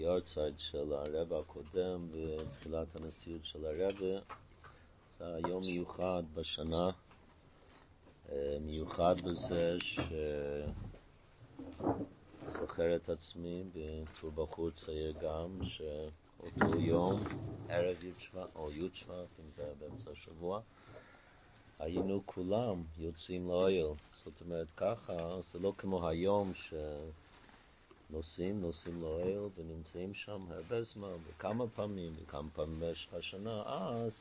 היורצייט של הרב הקודם בתחילת הנשיאות של הרב. זה היום מיוחד בשנה מיוחד בזה שזוכר את עצמי בצור בחור צעיר גם שאותו יום ערב י' או י' אם זה היה באמצע השבוע היינו כולם יוצאים לאויל זאת אומרת ככה זה לא כמו היום ש... נוסעים, נוסעים לאוהל ונמצאים שם הרבה זמן, וכמה פעמים, וכמה פעמים במשך השנה, אז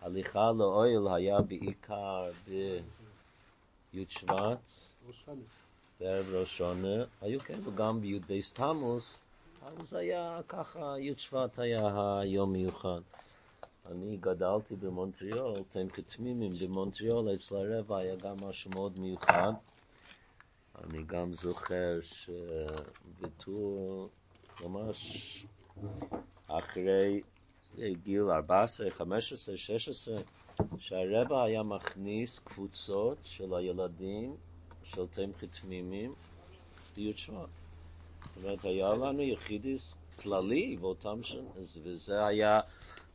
הליכה לאוהל היה בעיקר בי' שבט, בערב ראש השונה, היו כאלו גם בי' בייס תמוז, אז היה ככה, י' שבט היה היום מיוחד. אני גדלתי במונטריאול, אתם כתמימים במונטריאול, אצל הרבי היה גם משהו מאוד מיוחד. אני גם זוכר שבטור ממש אחרי גיל 14, 15, 16, שהרבע היה מכניס קבוצות של הילדים של תמחי תמימים בי"ד שבט. זאת אומרת, היה לנו יחידיס כללי באותם שנים, וזה היה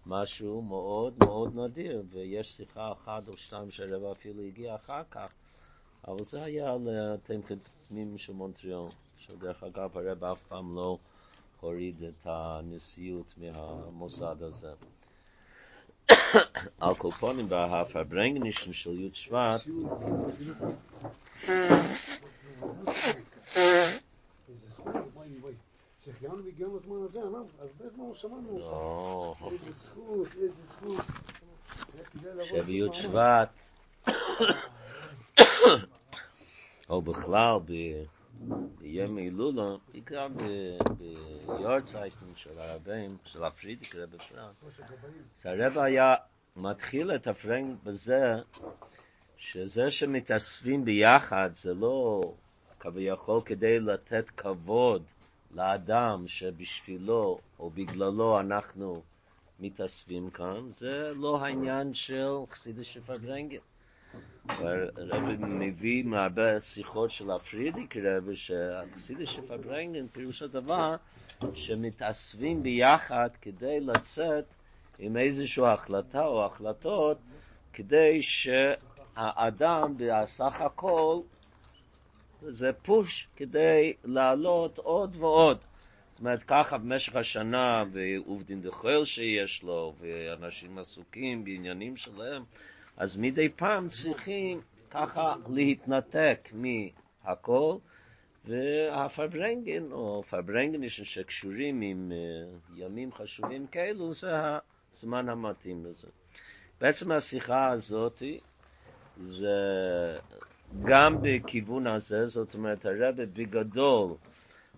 משהו מאוד מאוד נדיר, ויש שיחה אחת או שתיים שהרבע אפילו הגיע אחר כך. אבל זה היה תומכי תמימים של מונטריאול, שדרך אגב הרבי אף פעם לא הוריד את הנשיאות מהמוסד הזה. על כל פונים בהפרברנגנישן של י' שבט שהחיינו והגיענו לזמן הזה, אמרנו, אז באיזה זמן שמענו? איזה זכות, איזה זכות. שבי' שבט או בכלל בימי הילולה, בעיקר ביורצייטן של הרבים, של הפרידיק רבי פרנק, שהרב היה מתחיל את הפרנק בזה שזה שמתאספים ביחד זה לא כביכול כדי לתת כבוד לאדם שבשבילו או בגללו אנחנו מתאספים כאן, זה לא העניין של חסידס שפרברנגן. רבי מביא מהרבה שיחות של הפרידיק רבי שהחסידס שפרברנגן פירוש הדבר שמתאספים ביחד כדי לצאת עם איזושהי החלטה או החלטות כדי שהאדם בסך הכל זה פוש כדי לעלות עוד ועוד. זאת אומרת, ככה במשך השנה, ועובדין דחויל שיש לו, ואנשים עסוקים בעניינים שלהם, אז מדי פעם צריכים ככה להתנתק מהכל, והפרברנגן, או פרברנגנישן שקשורים עם ימים חשובים כאלו, זה הזמן המתאים לזה. בעצם השיחה הזאת זה גם בכיוון הזה, זאת אומרת, הרבי בגדול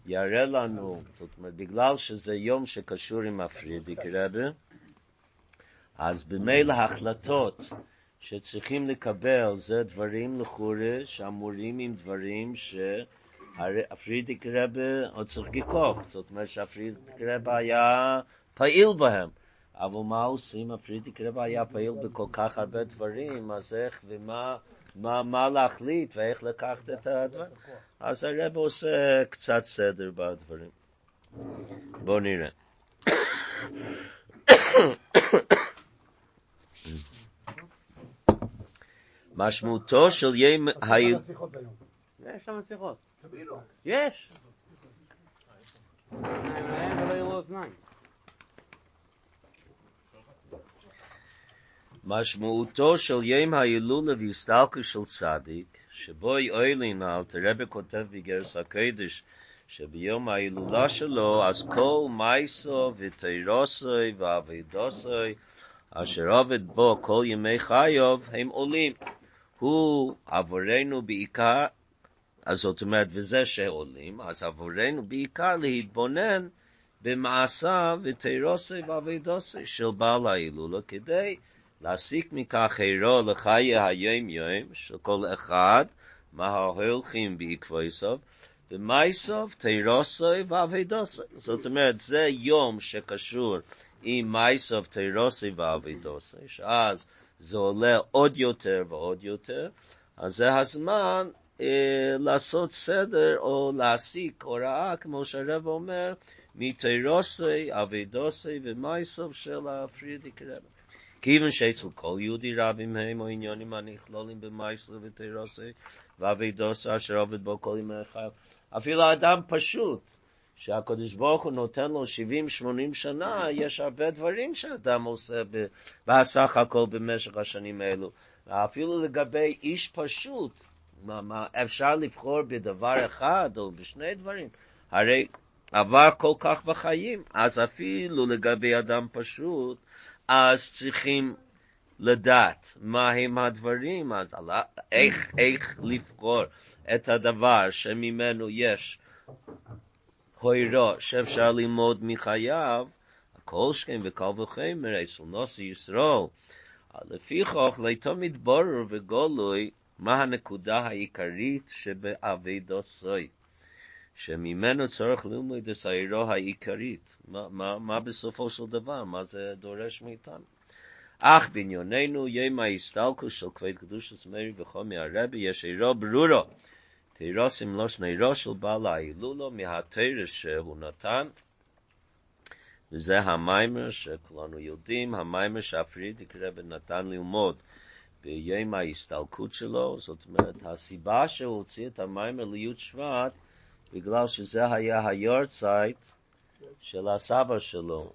יראה לנו, זאת אומרת, בגלל שזה יום שקשור עם הפרידיקער רבי, אז במילא ההחלטות שצריכים לקבל זה דברים לכאורה שאמורים עם דברים שהפרידיק רבה עוד צריך לקרוא, זאת אומרת שהפרידיק רבה היה פעיל בהם. אבל מה עושים? הפרידיק רבה היה פעיל בכל כך הרבה דברים, אז איך ומה מה, מה להחליט ואיך לקחת את הדברים. אז הרב עושה קצת סדר בדברים. בואו נראה. משמעותו של ים היל... יש שם שיחות. יש. משמעותו של ים ההילולה והסתלקה של צדיק, שבו יועלין על תרבה כותב בגרס הקדש, שביום ההילולה שלו, אז כל מייסו ותירוסוי ואבידוסוי, אשר עובד בו כל ימי חיוב, הם עולים. הוא עבורנו בעיקר, אז זאת אומרת, וזה שעולים, אז עבורנו בעיקר להתבונן במעשיו ותירוסי ואבידוסי של בעל ההילולה, כדי להסיק מכך עירו לחיי היום יום של כל אחד מה ההולכים בעקבויסוב ומייסוב תירוסוי ואבידוסוי זאת אומרת זה יום שקשור עם מייסוב תירוסוי ואבידוסוי שאז זה עולה עוד יותר ועוד יותר אז זה הזמן אה, לעשות סדר או להסיק הוראה, כמו שהרב אומר, מתירוסי, אבידוסי ומייסוב של הפרידיק רב. כיוון שאצל כל יהודי רבים הם או עניונים הנכלולים במייסוב ותירוסי ואבידוסי אשר עובד בו כל ימי חייו. אפילו אדם פשוט, שהקדוש ברוך הוא נותן לו 70-80 שנה, יש הרבה דברים שאדם עושה בסך הכל במשך השנים האלו. אפילו לגבי איש פשוט, מה, מה, אפשר לבחור בדבר אחד או בשני דברים. הרי עבר כל כך בחיים, אז אפילו לגבי אדם פשוט, אז צריכים לדעת מהם הדברים, אז איך, איך לבחור את הדבר שממנו יש hoira shev shali mod mi khayav a kol shkem ve kav khaim mer eisol nos yisro a le fi khokh le to mit bor ve goloy ma ha nekuda ha ikarit she be avedo soy. She mi men tsorakh le mo de sayro ha ikarit ma ma ma besofo shel dava ma ze doresh mi tan ach bin yoneinu yema תירוסים לא שני ראש של בעל ההילולו מהתרס שהוא נתן, וזה המיימר שכולנו יודעים, המיימר שהפרידיק רבי נתן ללמוד ביום ההסתלקות שלו, זאת אומרת, הסיבה שהוא הוציא את המיימר ליוד שבט, בגלל שזה היה היורצייט של הסבא שלו.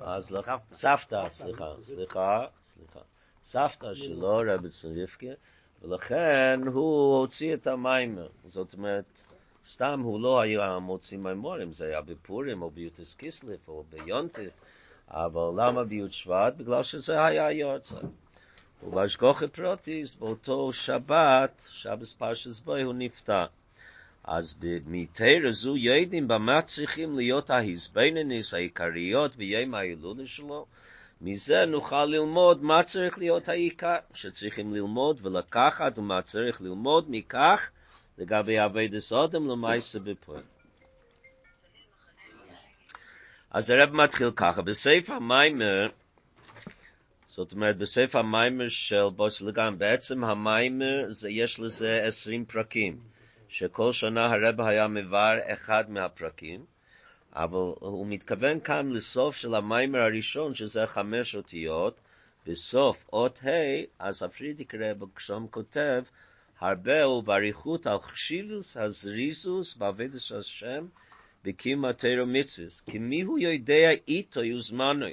אז סבתא, סליחה, סליחה, סליחה, סבתא שלו, רבי צוריפקה, ולכן הוא הוציא את המיימר. זאת אומרת, סתם הוא לא היה מוציא מימורים, זה היה בפורים או ביוטס קיסליף או ביונטיף, אבל למה ביוט שבט? בגלל שזה היה יורצה. ובהשגוחי פרוטיס, באותו שבת, שבס פרשס בוי, הוא נפטר. אז מתרא זו יודעים במה צריכים להיות ההזבנניס העיקריות ביום ההילולה שלו, מזה נוכל ללמוד מה צריך להיות העיקר שצריכים ללמוד ולקחת ומה צריך ללמוד מכך לגבי עבד סודם למעשה בפועל. אז הרב מתחיל ככה, בספר המיימר, זאת אומרת, בספר המיימר של בוסלגן, בעצם המיימר, זה, יש לזה עשרים פרקים, שכל שנה הרב היה מבר אחד מהפרקים, אבל הוא מתכוון כאן לסוף של המיימר הראשון, שזה חמש אותיות, בסוף אות ה', אז הפרידיק רב שם כותב, הרבה ובאריכות על חשיבוס הזריזוס בעבודת השם בקיום התירו מצווס. כי מי הוא יודע איתו יוזמנו?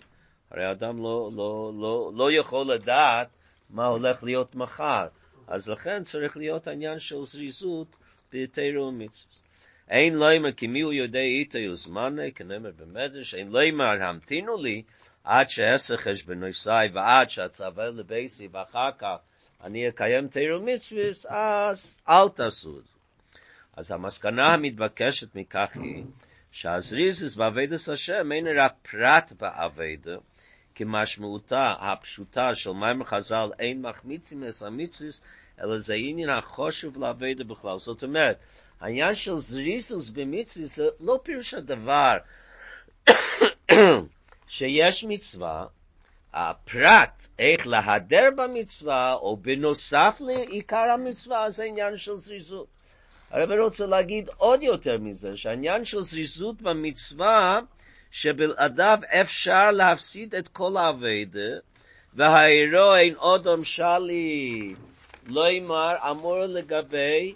הרי אדם לא, לא, לא, לא יכול לדעת מה הולך להיות מחר. אז לכן צריך להיות העניין של זריזות בתירו מצווס. אין לומר כי מי הוא יודע איתו יוזמנו, כנאמר במדרש, אין לומר המתינו לי עד שעשר חשבונוסי ועד שהצווה לבייסי ואחר כך אני אקיים תירו מצווס, אז אל תעשו את זה. אז המסקנה המתבקשת מכך היא שהזריזס בעבודת השם אין רק פרט בעבודה, כמשמעותה הפשוטה של מים חז"ל אין מחמיצים את המצווס, אלא זה עניין החושב לעבודה בכלל. זאת אומרת, העניין של זריזוס במצווס זה לא פירוש הדבר שיש מצווה, הפרט איך להדר במצווה, או בנוסף לעיקר המצווה, זה עניין של זריזות. הרב רוצה להגיד עוד יותר מזה, שהעניין של זריזות במצווה, שבלעדיו אפשר להפסיד את כל האבדה, והאירו אין אודם שלי, לא אמר, אמור לגבי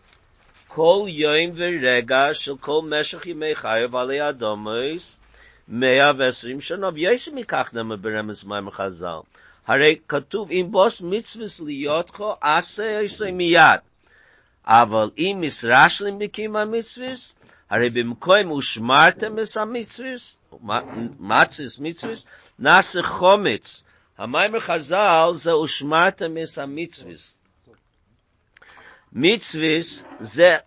יום ורגע של כל משך ימי חייב עלי אדומוס, מאה ועשרים שנה, ויש מכך נאמר ברמז מים חז"ל. הרי כתוב, אם בוס מצווס להיות כה, עשה מיד. אבל אם מסרשלים בקים המצווס, הרי במקום ושמרתם את המצווס, מצווס מצווס, נעשה חומץ. המים חז"ל זה ושמרתם את המצווס. מצווס זה,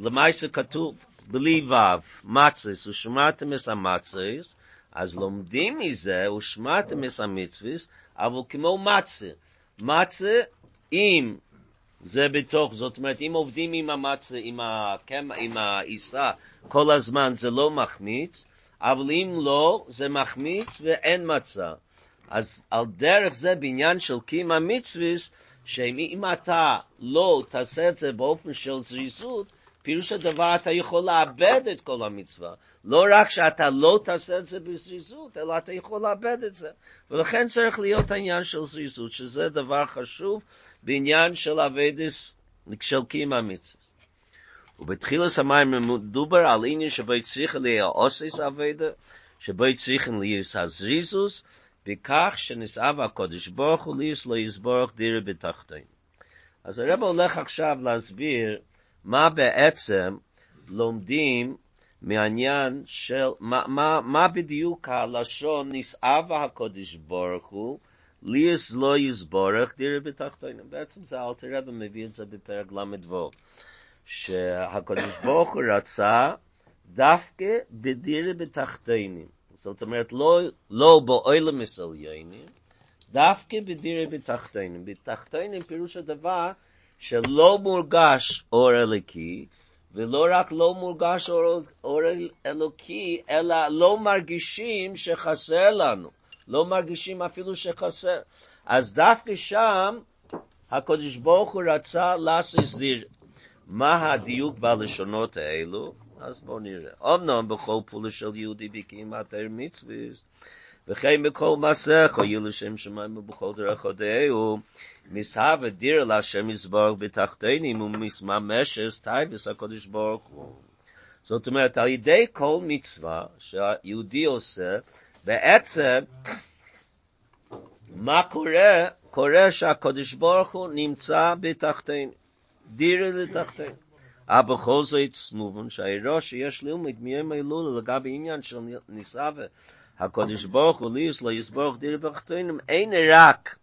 למעשה כתוב, בלי וו, מצס, ושמעתם את המצס, אז לומדים מזה, ושמעתם את המצווס, אבל כמו מצה. מצה, אם זה בתוך, זאת אומרת, אם עובדים עם המצה, עם, הקמ, עם העיסה, כל הזמן זה לא מחמיץ, אבל אם לא, זה מחמיץ ואין מצה. אז על דרך זה, בעניין של קימה מצווס, שאם אתה לא תעשה את זה באופן של זריזות, פירוש הדבר אתה יכול לאבד את כל המצווה. לא רק שאתה לא תעשה את זה בזריזות, אלא אתה יכול לאבד את זה. ולכן צריך להיות העניין של זריזות, שזה דבר חשוב בעניין של אבדס של קיום המצווה. ובתחילת המים מדובר על עניין שבו צריך להיות עושה אבדה, שבו צריך להיות הזריזוס, בכך שנסעב הקודש ברוך הוא ליס לא יסבורך דירה בתחתין. אז הרב הולך עכשיו להסביר מה בעצם לומדים מעניין של, מה, מה, מה בדיוק הלשון נסעב הקודש ברוך הוא ליס לא יסבורך דירה בתחתין. בעצם זה אלתר רב מביא את זה בפרק ל"ו. שהקדוש ברוך הוא רצה דווקא בדירה בתחתינים. זאת אומרת, לא, לא באוילם מסליינים, דווקא בדירה בתחתינים. בתחתינים פירוש הדבר שלא מורגש אור אלוקי, ולא רק לא מורגש אור, אור אלוקי, אלא לא מרגישים שחסר לנו. לא מרגישים אפילו שחסר. אז דווקא שם הקדוש ברוך הוא רצה לעשות דיר. מה הדיוק בלשונות האלו? אז בואו נראה. אמנם בכל פעולה של יהודי בקימת העיר מצוויסט, וכן בכל מסך, או יהיו לשם שמיים ובכל דרך הודאהו, מסהב דיר להשם יסבורך בתחתינים ומסממשס טייבס הקודש הוא. זאת אומרת, על ידי כל מצווה שהיהודי עושה, בעצם, מה קורה? קורה שהקודש ברוך הוא נמצא בתחתינים. דירה לתחתינו. aber khozoit smuvn shay rosh yesh li mit mir mei lul le gab inyan shon nisave ha kodish boch u lis lo yes boch dir bachtin im ein rak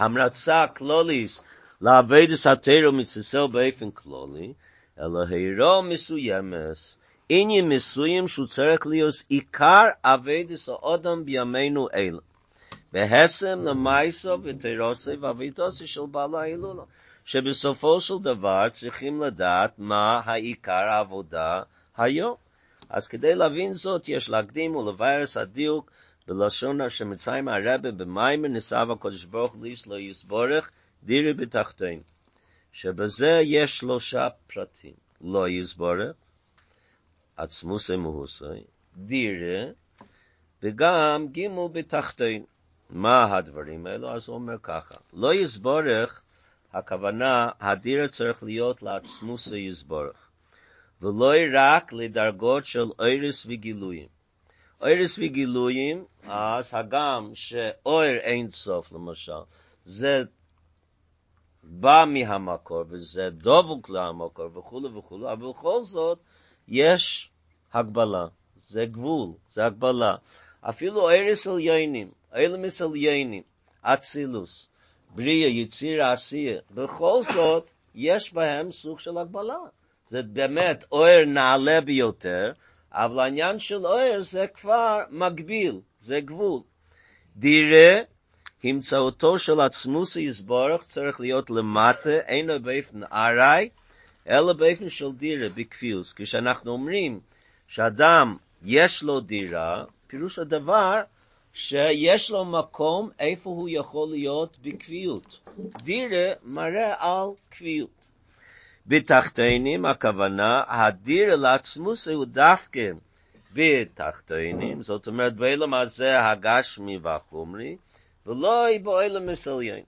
hamratsa klolis la vedes hatero mit sesel beifen kloli. Elo heiro misu yemes. Inyem misuyem shu tsarek lios ikar avedes o odom בהסם למייסו ותירוסי ואביתוסי של בעל ההילולה, שבסופו של דבר צריכים לדעת מה העיקר העבודה היום. אז כדי להבין זאת, יש להקדים ולביירס הדיוק בלשון שמצאים הרבה במיימר ניסב הקודש ברוך ליס לא יסבורך דירי בתחתין. שבזה יש שלושה פרטים. לא יסבורך, עצמוס מהוסי, דירה, וגם גימו בתחתין. מה הדברים האלו? אז הוא אומר ככה, לא יסבורך, הכוונה, הדירה צריך להיות לעצמוס יסבורך, ולא רק לדרגות של אוירס וגילויים. אוירס וגילויים, אז הגם שאויר אין סוף, למשל, זה בא מהמקור, וזה דבוק למקור, וכו' וכו', אבל בכל זאת, יש הגבלה, זה גבול, זה הגבלה. אפילו ארס עליינים, אילמס עליינים, אצילוס, בריאה, יציר, עשייה, בכל זאת, יש בהם סוג של הגבלה. זה באמת אוהר נעלה ביותר, אבל העניין של אוהר זה כבר מגביל, זה גבול. דירה, המצאותו של עצמוס יסבורך צריך להיות למטה, אינו באופן ארעי, אלא באופן של דירה, בקפיוס. כשאנחנו אומרים שאדם יש לו דירה, פירוש הדבר שיש לו מקום איפה הוא יכול להיות בקביעות. דירה מראה על קביעות. בתחתינים הכוונה, הדירה לעצמוס הוא דווקא בתחתינים, זאת אומרת באילם הזה הגשמי והחומרי, ולא באילם מסליין.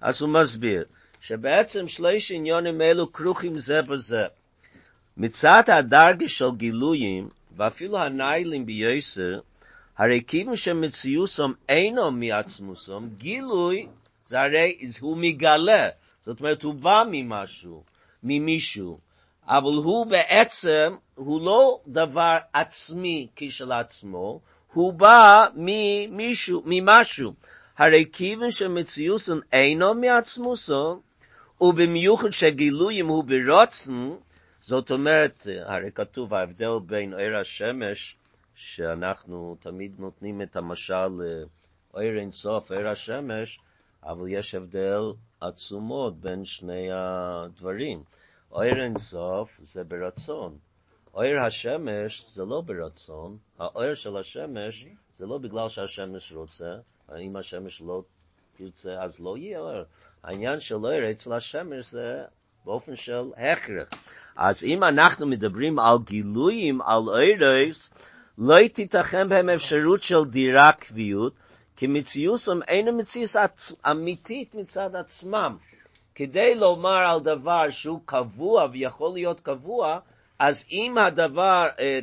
אז הוא מסביר, שבעצם שלוש עניונים אלו כרוכים זה בזה. מצד הדרגה של גילויים, ואפילו הניילים ביוסר, הרי כיוון שמציוסם אינו מעצמוסם, גילוי זה הרי הוא מגלה, זאת אומרת הוא בא ממשהו, ממישהו, אבל הוא בעצם, הוא לא דבר עצמי כשלעצמו, הוא בא ממישהו, ממשהו. הרי כיוון שמציוסם אינו מעצמוסם, ובמיוחד שגילויים הוא ברוצן, זאת אומרת, הרי כתוב ההבדל בין עיר השמש, שאנחנו תמיד נותנים את המשל עיר אינסוף, עיר השמש, אבל יש הבדל עצומות בין שני הדברים. עיר אינסוף זה ברצון, אויר השמש זה לא ברצון, האויר של השמש זה לא בגלל שהשמש רוצה, אם השמש לא תרצה אז לא יהיה אויר. העניין של אויר אצל השמש זה באופן של הכרח. אז אם אנחנו מדברים על גילויים, על אוירס, לא תיתכן בהם אפשרות של דירה קביעות, כי מציוסם אינו מציוס אמיתית מצד עצמם. כדי לומר על דבר שהוא קבוע ויכול להיות קבוע, אז אם הדבר, אה,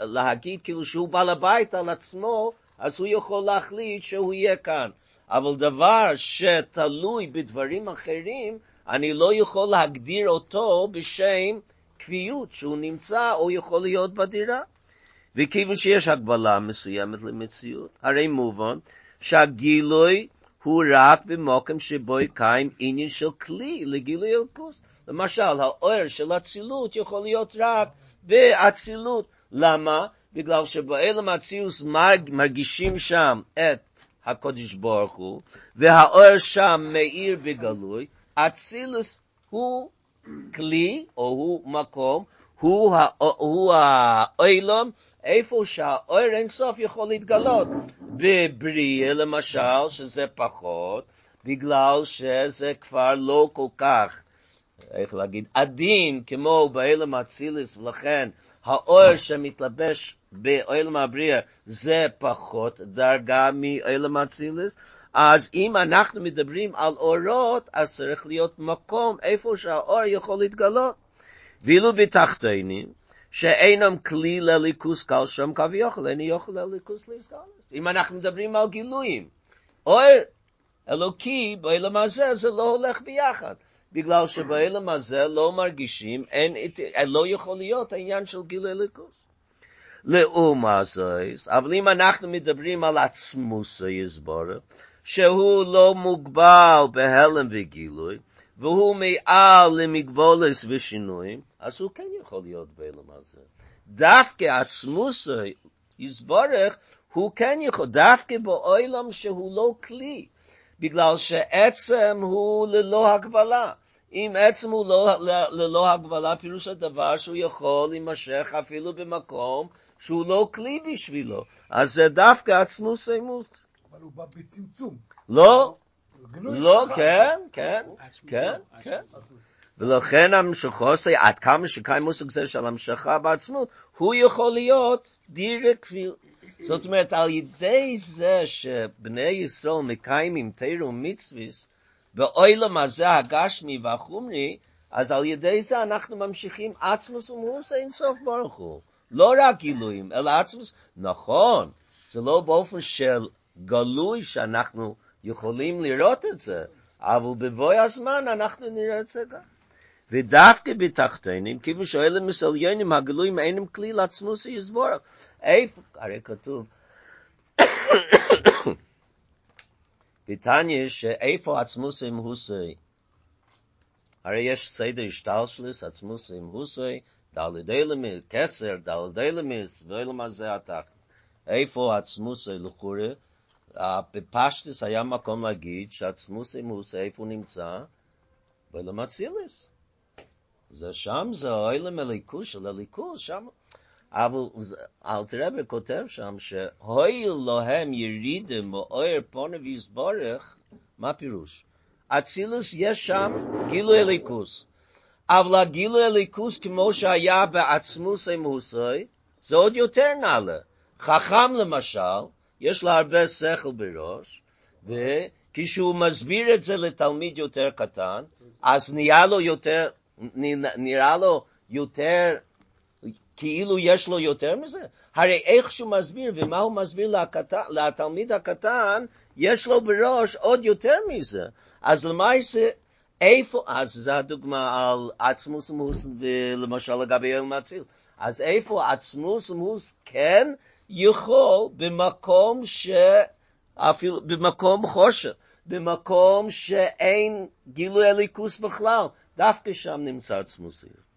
להגיד כאילו שהוא בעל הבית על עצמו, אז הוא יכול להחליט שהוא יהיה כאן. אבל דבר שתלוי בדברים אחרים, אני לא יכול להגדיר אותו בשם קביעות, שהוא נמצא או יכול להיות בדירה. וכיוון שיש הגבלה מסוימת למציאות, הרי מובן שהגילוי הוא רק במוקם שבו קיים עניין של כלי לגילוי אלקוס. למשל, האור של אצילות יכול להיות רק באצילות. למה? בגלל שבאלם אצילוס מרג, מרגישים שם את הקודש ברוך הוא, והאור שם מאיר בגלוי, אצילוס הוא כלי, או הוא מקום, הוא, הוא איפה שהאור אינסוף יכול להתגלות. בבריאה למשל, שזה פחות, בגלל שזה כבר לא כל כך, איך להגיד, עדין כמו באילם אצילס, ולכן האור שמתלבש באילם הבריאה זה פחות דרגה מאילם אצילס, אז אם אנחנו מדברים על אורות, אז צריך להיות מקום איפה שהאור יכול להתגלות. ואילו בתחתינים, שאינם כלי לליכוס קל שם כביוכל, אין יוכל לליכוס להסגלס. אם אנחנו מדברים על גילויים, אור אלוקי באילם הזה זה לא הולך ביחד, בגלל שבאילם הזה לא מרגישים, אין, לא יכול להיות העניין של גילוי ליכוס. לאומה זויס, אבל אם אנחנו מדברים על עצמוס יסבורך, שהוא לא מוגבל בהלם וגילוי, והוא מעל למגבולס ושינויים, אז הוא כן יכול להיות בהלם הזה. דווקא עצמוס יסבורך, הוא כן יכול, דווקא באוילם שהוא לא כלי, בגלל שעצם הוא ללא הגבלה. אם עצם הוא לא, ללא הגבלה, פירוש הדבר שהוא יכול להימשך אפילו במקום שהוא לא כלי בשבילו. אז זה דווקא עצמוס אימות. אבל הוא בא בצמצום. לא, לא, כן, כן, כן, כן. ולכן המשכו זה, עד כמה שקיים מושג זה של המשכה בעצמות, הוא יכול להיות דירה כביל. זאת אומרת, על ידי זה שבני ישראל מקיימים תירו מצוויס, באוילם הזה הגשמי והחומרי, אז על ידי זה אנחנו ממשיכים עצמוס ומהוס אינסוף ברוך הוא. לא רק גילויים, אלא עצמוס, נכון, זה לא באופן של גלוי שאנחנו יכולים לראות את זה, אבל בבואי הזמן אנחנו נראה את זה גם. ודווקא בתחתינים, כיוון שאלה מסליינים הגלויים אינם כלי לעצמוס יסבורך. איפה, הרי כתוב, בתניא שאיפה עצמוסי מהוסי, הרי יש סדר השתלשלוס, עצמוסי מהוסי, דלדי למי, כסר, דלדי למי, ואילם הזה התחת. איפה עצמוסי לכורי, בפשטס היה מקום להגיד שעצמוסי מהוסי, איפה הוא נמצא? ואילם אצילס. זה שם, זה אוילם הליכוס של הליכוס, שם. אבל אלתרבה כותב שם שהויל להם ירידם מאויר פונה ויסבורך, מה פירוש? אצילוס יש שם גילוי אליקוס. אבל הגילוי אליקוס כמו שהיה בעצמוס אמוסוי, זה עוד יותר נעלה. חכם למשל, יש לה הרבה שכל בראש, וכשהוא מסביר את זה לתלמיד יותר קטן, אז נראה לו יותר, נראה לו יותר כאילו יש לו יותר מזה? הרי איך שהוא מסביר, ומה הוא מסביר לקטן, לתלמיד הקטן, יש לו בראש עוד יותר מזה. אז למעשה, איפה, אז זו הדוגמה על עצמוס ומוס, למשל לגבי אל מציל. אז איפה עצמוס ומוס כן יכול במקום ש... אפילו במקום חושך, במקום שאין גילוי הליכוס בכלל, דווקא שם נמצא עצמוסיות.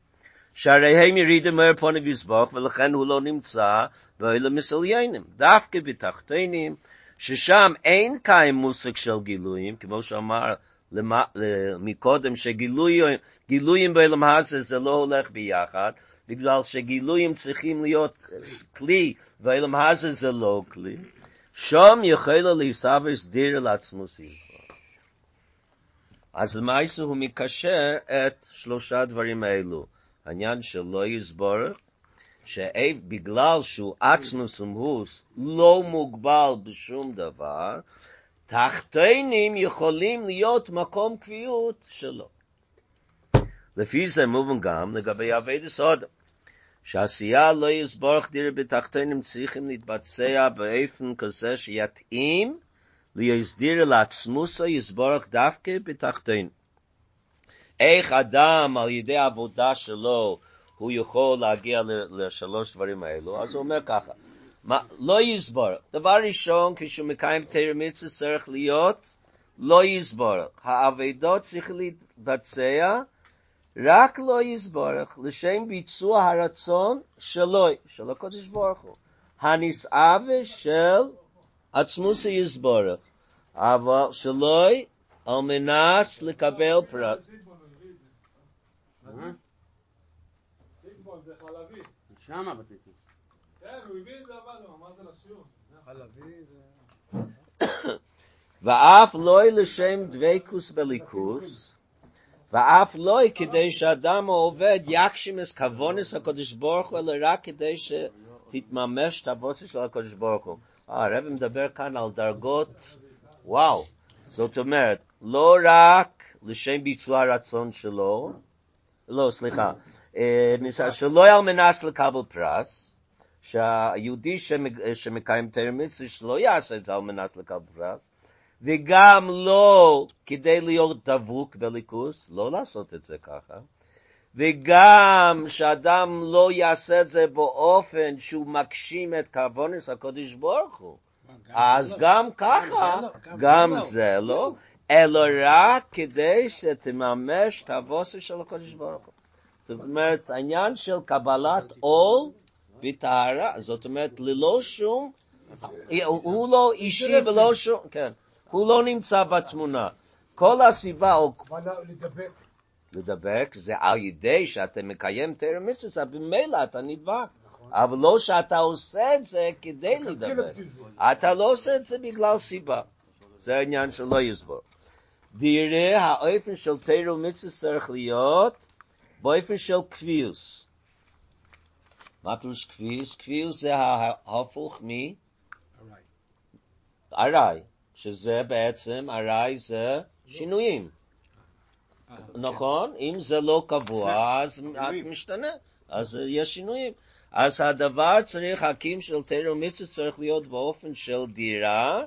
שהרי הם ירידים מהר פוני ויסבוך, ולכן הוא לא נמצא באלה מסליינים. דווקא בתחתינים, ששם אין קיים מושג של גילויים, כמו שאמר מקודם, שגילויים באלם הזה זה לא הולך ביחד, בגלל שגילויים צריכים להיות כלי, ואילם הזה זה לא כלי, שום יכול להיסבס דיר לעצמוס ישראל. אז למעשה הוא מקשר את שלושה דברים האלו. העניין של לא יסבורך, שבגלל שהוא עצמוס ומהוס לא מוגבל בשום דבר, תחתינים יכולים להיות מקום קביעות שלו. לפי זה מובן גם לגבי אבי דסודם. שעשייה לא יסבורך דיר בתחתינים צריכים להתבצע באופן כזה שיתאים ליסדיר לעצמוסו יסבורך דווקא בתחתינים. איך אדם על ידי עבודה שלו הוא יכול להגיע לשלוש דברים האלו, אז הוא אומר ככה, מה, לא יסבור. דבר ראשון, כשהוא מקיים תאיר מצווה צריך להיות לא יסבור. העבודות צריך להתבצע רק לא יסבורך, לשם ביצוע הרצון שלוי, של הקודש ברוך הוא. הנסעבה של עצמוס יסבורך, אבל שלוי על מנס לקבל פרט. ואף לא לשם דבקוס בליכוס, ואף לא כדי שאדם העובד יקשים את כוונס הקדוש ברוך הוא, אלא רק כדי שתתממש את הבוסר של הקדוש ברוך הוא. הרב מדבר כאן על דרגות, וואו, זאת אומרת, לא רק לשם ביצוע הרצון שלו, לא, סליחה, שלא על מנס לקבל פרס, שהיהודי שמקיים תרם מצווה שלא יעשה את זה על מנס לקבל פרס, וגם לא כדי להיות דבוק בליכוס, לא לעשות את זה ככה, וגם שאדם לא יעשה את זה באופן שהוא מגשים את כוונס הקודש ברוך הוא. אז גם ככה, גם זה לא, אלא רק כדי שתממש את הבוסר של הקודש ברוך הוא. זאת אומרת, העניין של קבלת עול וטהרה, זאת אומרת, ללא שום, הוא לא אישי ולא שום, כן, הוא לא נמצא בתמונה. כל הסיבה, או... לדבק. לדבק זה על ידי שאתה מקיים תרא מצווה, במילא אתה נדבק. אבל לא שאתה עושה את זה כדי לדבק. אתה לא עושה את זה בגלל סיבה. זה העניין שלא יסבור. דירה האופן של תרא מצווה צריך להיות באופן של קביוס. מה פירוש קביוס? קביוס זה ההפוך מ... ארעי. שזה בעצם, ארעי זה שינויים. נכון? אם זה לא קבוע, אז את משתנה. אז יש שינויים. אז הדבר צריך, הקים של תרא ומצווה צריך להיות באופן של דירה,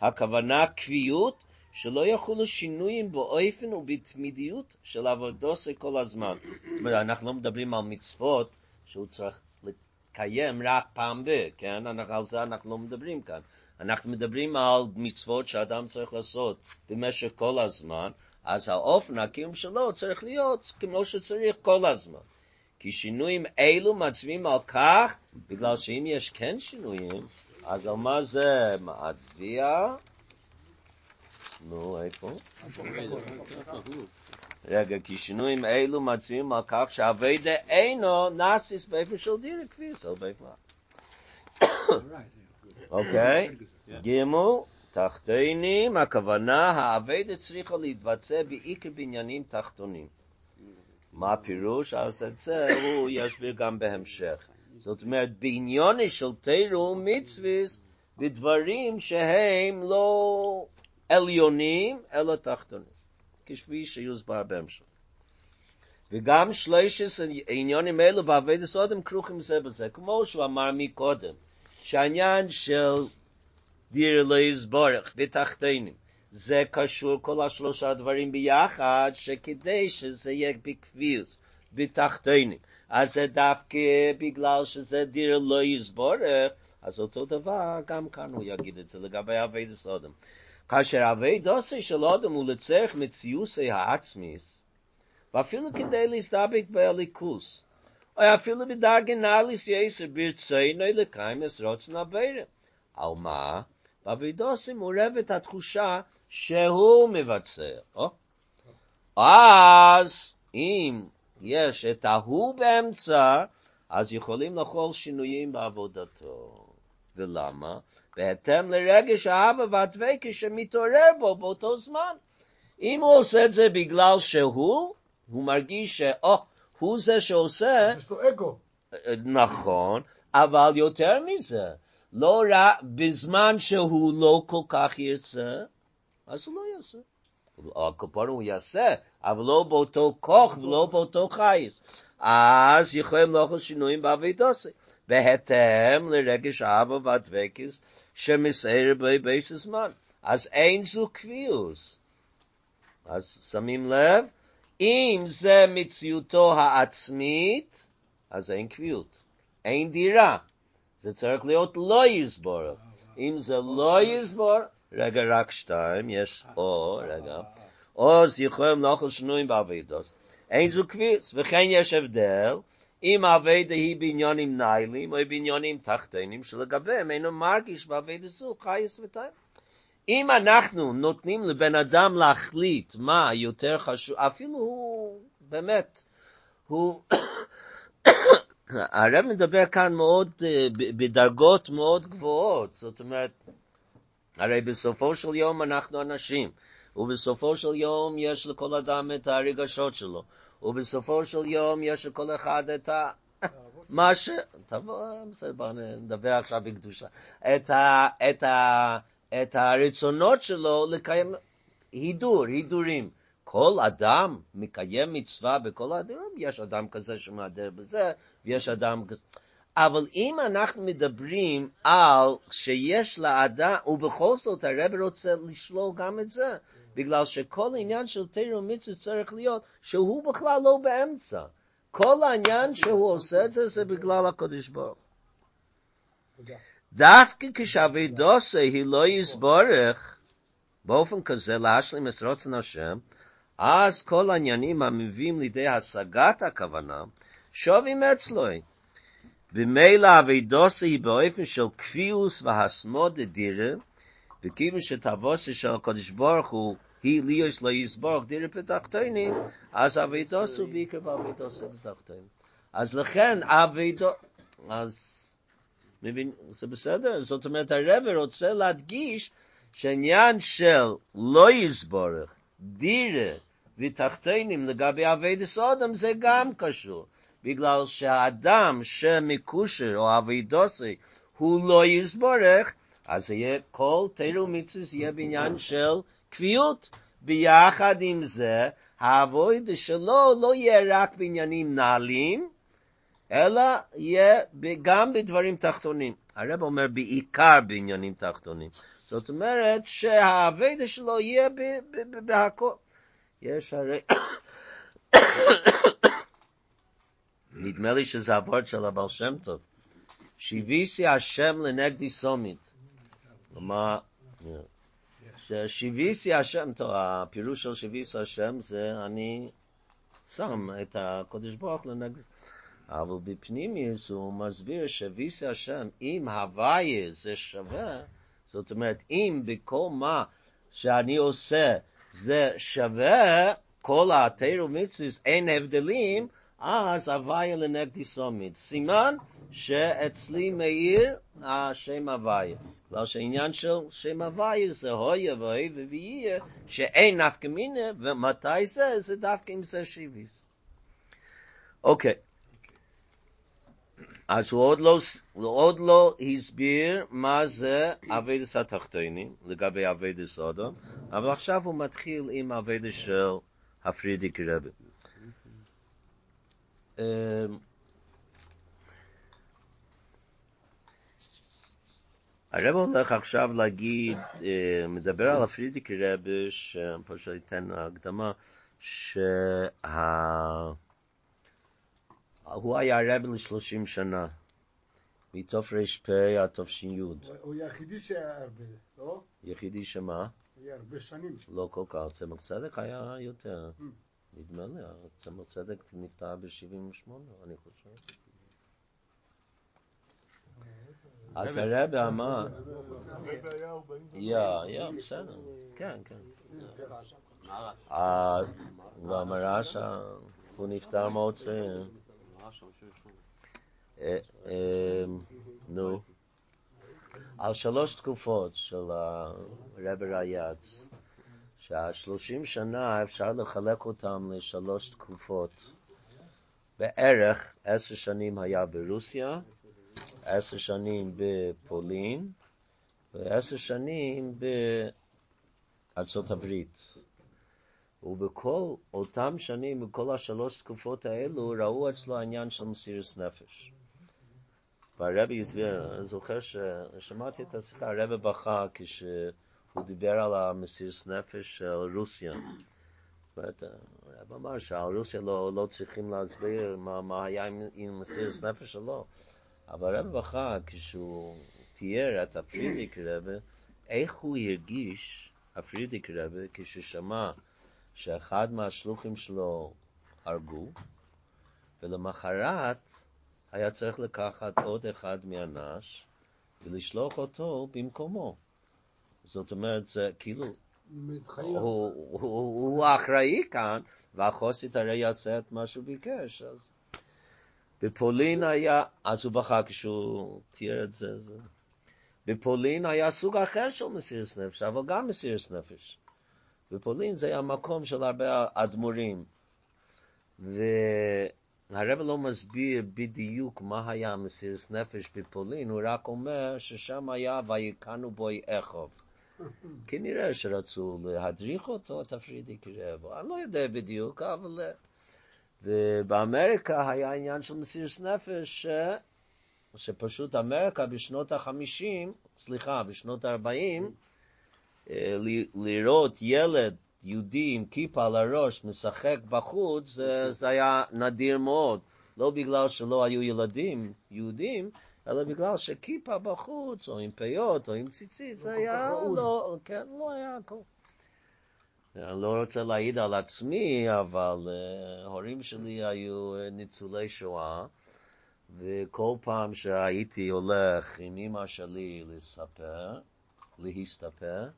הכוונה קביעות, שלא יחולו שינויים באופן ובתמידיות של עבודוסי כל הזמן. זאת אומרת, אנחנו לא מדברים על מצוות שהוא צריך לקיים רק פעם ב, כן? על זה אנחנו לא מדברים כאן. אנחנו מדברים על מצוות שאדם צריך לעשות במשך כל הזמן, אז האופן הקיום שלו צריך להיות כמו שצריך כל הזמן. כי שינויים אלו מצביעים על כך, בגלל שאם יש כן שינויים, אז על מה זה מצביע? נו, איפה? רגע, כי שינויים אלו מצביעים על כך שהאביידה אינו נאסיס באיפה של דיר כביס, באיפה. אוקיי? גימו, תחתינים, הכוונה, האביידה צריכה להתבצע בעיקר בעניינים תחתונים. מה הפירוש? אז את זה הוא יסביר גם בהמשך. זאת אומרת, בעניוני של תירו מצוויס, בדברים שהם לא עליונים, אלא תחתונים. כפי שיוסבר בהמשך. וגם שלושת עניונים אלו בעבד הסודם כרוכים זה בזה, כמו שהוא אמר מקודם, שהעניין של דיר לא יסבורך בתחתינים, זה קשור כל השלושה דברים ביחד, שכדי שזה יהיה בקביוס, בתחתינים. אז זה דווקא בגלל שזה דיר לא יסבורך, אז אותו דבר, גם כאן הוא יגיד את זה לגבי אבי דסודם. כאשר אבי דוסי של אודם הוא לצריך מציוסי העצמיס, ואפילו כדי או אפילו בדרגי נאליס יסר ברצוינו לקיים את רוצן הבירה. על מה? באבי דוסי מעורבת התחושה שהוא מבצע. אז אם יש את ההוא באמצע, אז יכולים לכל שינויים בעבודתו. ולמה? בהתאם לרגש האהבה והדבקה שמתעורר בו באותו זמן. אם הוא עושה את זה בגלל שהוא, הוא מרגיש שאו, הוא זה שעושה... יש לו אגו. נכון, אבל יותר מזה, לא רק בזמן שהוא לא כל כך ירצה, אז הוא לא יעשה. הכפרה הוא יעשה, אבל לא באותו כוח ולא באותו חייס. אז יכולים לאכול שינויים בעבידוסי, בהתאם לרגש האבא והדבקס שמסער בי בייס הזמן. אז אין זו קביעוס. אז שמים לב, אם זה מציאותו העצמית, אז אין קביעות, אין דירה. זה צריך להיות לא יסבור. אם זה לא יסבור, רגע, רק שתיים, יש או, רגע, או זה יכולים לאכול שנויים בעבידוס. אין זו קביעוס, וכן יש הבדל, אם העבידה היא בעניונים ניילים, או בעניונים תחתנים, שלגביהם אינו מרגיש בעבידה זו חייס ותיים. אם אנחנו נותנים לבן אדם להחליט מה יותר חשוב, אפילו הוא, באמת, הוא, הרב מדבר כאן מאוד, בדרגות מאוד גבוהות, זאת אומרת, הרי בסופו של יום אנחנו אנשים, ובסופו של יום יש לכל אדם את הרגשות שלו, ובסופו של יום יש לכל אחד את ה... מה ש... תבוא, בסדר, נדבר עכשיו בקדושה. את ה... את ה... את הרצונות שלו לקיים הידור, הידורים. כל אדם מקיים מצווה בכל הדברים, יש אדם כזה שמהדר בזה, ויש אדם כזה. אבל אם אנחנו מדברים על שיש לאדם, ובכל זאת הרב רוצה לשלול גם את זה, בגלל שכל עניין של תירו מצווה צריך להיות שהוא בכלל לא באמצע. כל העניין שהוא עושה את זה, זה בגלל הקודש ברוך. Daf ki kishavei dosei hi lo yizborech. Bofen kaze lashli misrotsan Hashem. Az kol anyanim amivim lidei hasagat hakavana. Shovim etzloi. Vimeila avei dosei hi boifin shal kviyus vahasmod edire. Vikivin shet avosei shal kodesh borech hu. Hi liyos lo yizborech dire petakhtoini. Az avei dosei hi boifin shal kviyus vahasmod edire. Az מבין, זה בסדר? זאת אומרת, הרב רוצה להדגיש שעניין של לא יסבורך, דירה ותחתינים לגבי אבידס אודם זה גם קשור. בגלל שהאדם שמקושר או אבידוסי הוא לא יסבורך, אז יהיה כל תירו מצווה יהיה בעניין של קביעות. ביחד עם זה, האבוידה שלו לא יהיה רק בעניינים נעלים, אלא יהיה גם בדברים תחתונים. הרב אומר בעיקר בעניינים תחתונים. זאת אומרת שהאבדה שלו יהיה בהכל. יש הרי... נדמה לי שזה הוורד של הבעל שם טוב. שיביסי השם לנגדי סומית. מה... ששיביסי השם, טוב, הפירוש של שיביסי השם זה אני שם את הקודש ברוך לנגדי סומית. אבל בפנימיוס הוא מסביר שוויס השם, אם הוויה זה שווה, זאת אומרת, אם בכל מה שאני עושה זה שווה, כל התירו מצווס אין הבדלים, אז הוויה לנגדי סומית. סימן שאצלי מאיר השם הוויה. בגלל שהעניין של שם הוויה זה היה הווה ויהיה, שאין נפקא מינה, ומתי זה? זה דווקא אם זה שיביס. אוקיי. אוקיי. אז הוא עוד לא, עוד לא הסביר מה זה אביידס התחתונים, לגבי אביידס אודו, אבל עכשיו הוא מתחיל עם אביידס של הפרידיקער רבי. הרב הולך עכשיו להגיד, מדבר על הפרידיק רבי, שפשוט ייתן הקדמה, שה... הוא היה רב לשלושים שנה, מתוף ר"פ עד תש"י. הוא יחידי שהיה הרבה, לא? יחידי שמה? היה הרבה שנים. לא כל כך, צמח צדק היה יותר. נדמה לי, צמח צדק נפטר ב-78, אני חושב. אז הרב אמר... יא, יא, בסדר. כן, כן. והמרש... הוא נפטר מאוד נו, על שלוש תקופות של הרב רייץ, שהשלושים שנה אפשר לחלק אותם לשלוש תקופות. בערך עשר שנים היה ברוסיה, עשר שנים בפולין, ועשר שנים בארצות הברית. ובכל אותם שנים, בכל השלוש תקופות האלו, ראו אצלו העניין של מסירת נפש. והרבי הסביר, אני זוכר ששמעתי את השיחה, הרבי בכה כשהוא דיבר על המסירת נפש של רוסיה. זאת הרב אמר שעל רוסיה לא, לא צריכים להסביר מה, מה היה עם, עם מסירת נפש שלו. אבל הרב בכה כשהוא תיאר את הפרידיק רבי, איך הוא הרגיש, הפרידיק רבי, כששמע שאחד מהשלוחים שלו הרגו, ולמחרת היה צריך לקחת עוד אחד מהנש ולשלוח אותו במקומו. זאת אומרת, זה כאילו, הוא, הוא, הוא האחראי כאן, והחוסית הרי יעשה את מה שהוא ביקש. אז בפולין היה, אז הוא בכה כשהוא תיאר את זה. זה. בפולין היה סוג אחר של מסירת נפש, אבל גם מסירת נפש. בפולין זה היה מקום של הרבה אדמו"רים. והרב לא מסביר בדיוק מה היה מסירת נפש בפולין, הוא רק אומר ששם היה ויקנו בוי אחוב. כנראה שרצו להדריך אותו, את הפרידיק רב. אני לא יודע בדיוק, אבל... ובאמריקה היה עניין של מסירת נפש, ש... שפשוט אמריקה בשנות החמישים, סליחה, בשנות הארבעים, לראות ילד יהודי עם כיפה על הראש משחק בחוץ, זה, זה היה נדיר מאוד. לא בגלל שלא היו ילדים יהודים, אלא בגלל שכיפה בחוץ, או עם פיות, או עם ציצית, זה היה לא, כן, לא היה הכל. אני לא רוצה להעיד על עצמי, אבל ההורים שלי היו ניצולי שואה, וכל פעם שהייתי הולך עם אמא שלי לספר, להסתפר,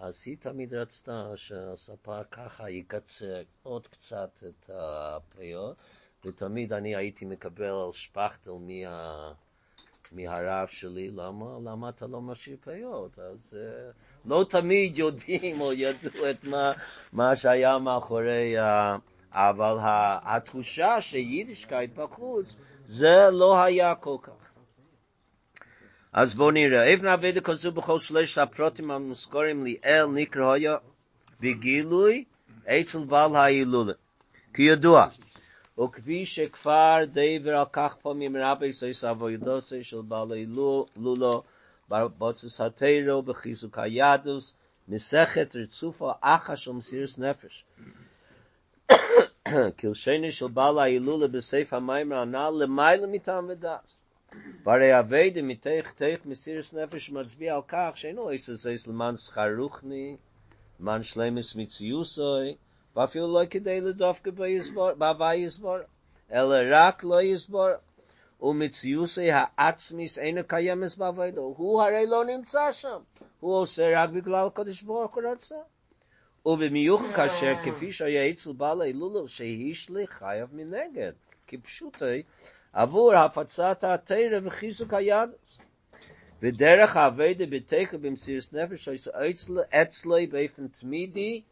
אז היא תמיד רצתה שהספר ככה יקצר עוד קצת את הפיות, ותמיד אני הייתי מקבל שפכטל מה... מהרב שלי, למה? למה אתה לא משאיר פיות? אז uh, לא תמיד יודעים או ידעו את מה, מה שהיה מאחורי ה... Uh, אבל התחושה שיידישקייט בחוץ, זה לא היה כל כך. אז בואו נראה, אבן אבדה כזו בכל שלושת הפרוטים המוזכורים ליאל נקרא היה בגילוי אצל בעל ההילולה. כידוע, וכפי שכבר דבר על כך פעמים רבי סויס אבוידוסי של בעל ההילולה, בבוצס התירו בחיזוק הידוס, מסכת רצופה אחא של מסירס נפש. קילשני של בעל ההילולה בסעיף המים הנ"ל למעלה מטעם. והרי אביידה מתך תך מסירס נפש מצביע על כך שאינו איסס איס למען שכר רוחני, למען שלמס מציוסוי, ואפילו לא כדי לדופקה בהווי יסבור, אלא רק לא יסבור, ומציוסי העצמיס אינו קיימס בעבודו, הוא הרי לא נמצא שם, הוא עושה רק בגלל קדוש ברוך הוא רצה. ובמיוך כאשר כפי שהיה אצל בעל ההילולה שהשליך חייב מנגד, כפשוטי, עבור הפצת התרא וחיזוק הידוס. ודרך האבדה בתקה במסירת נפש אצלי באופן תמידי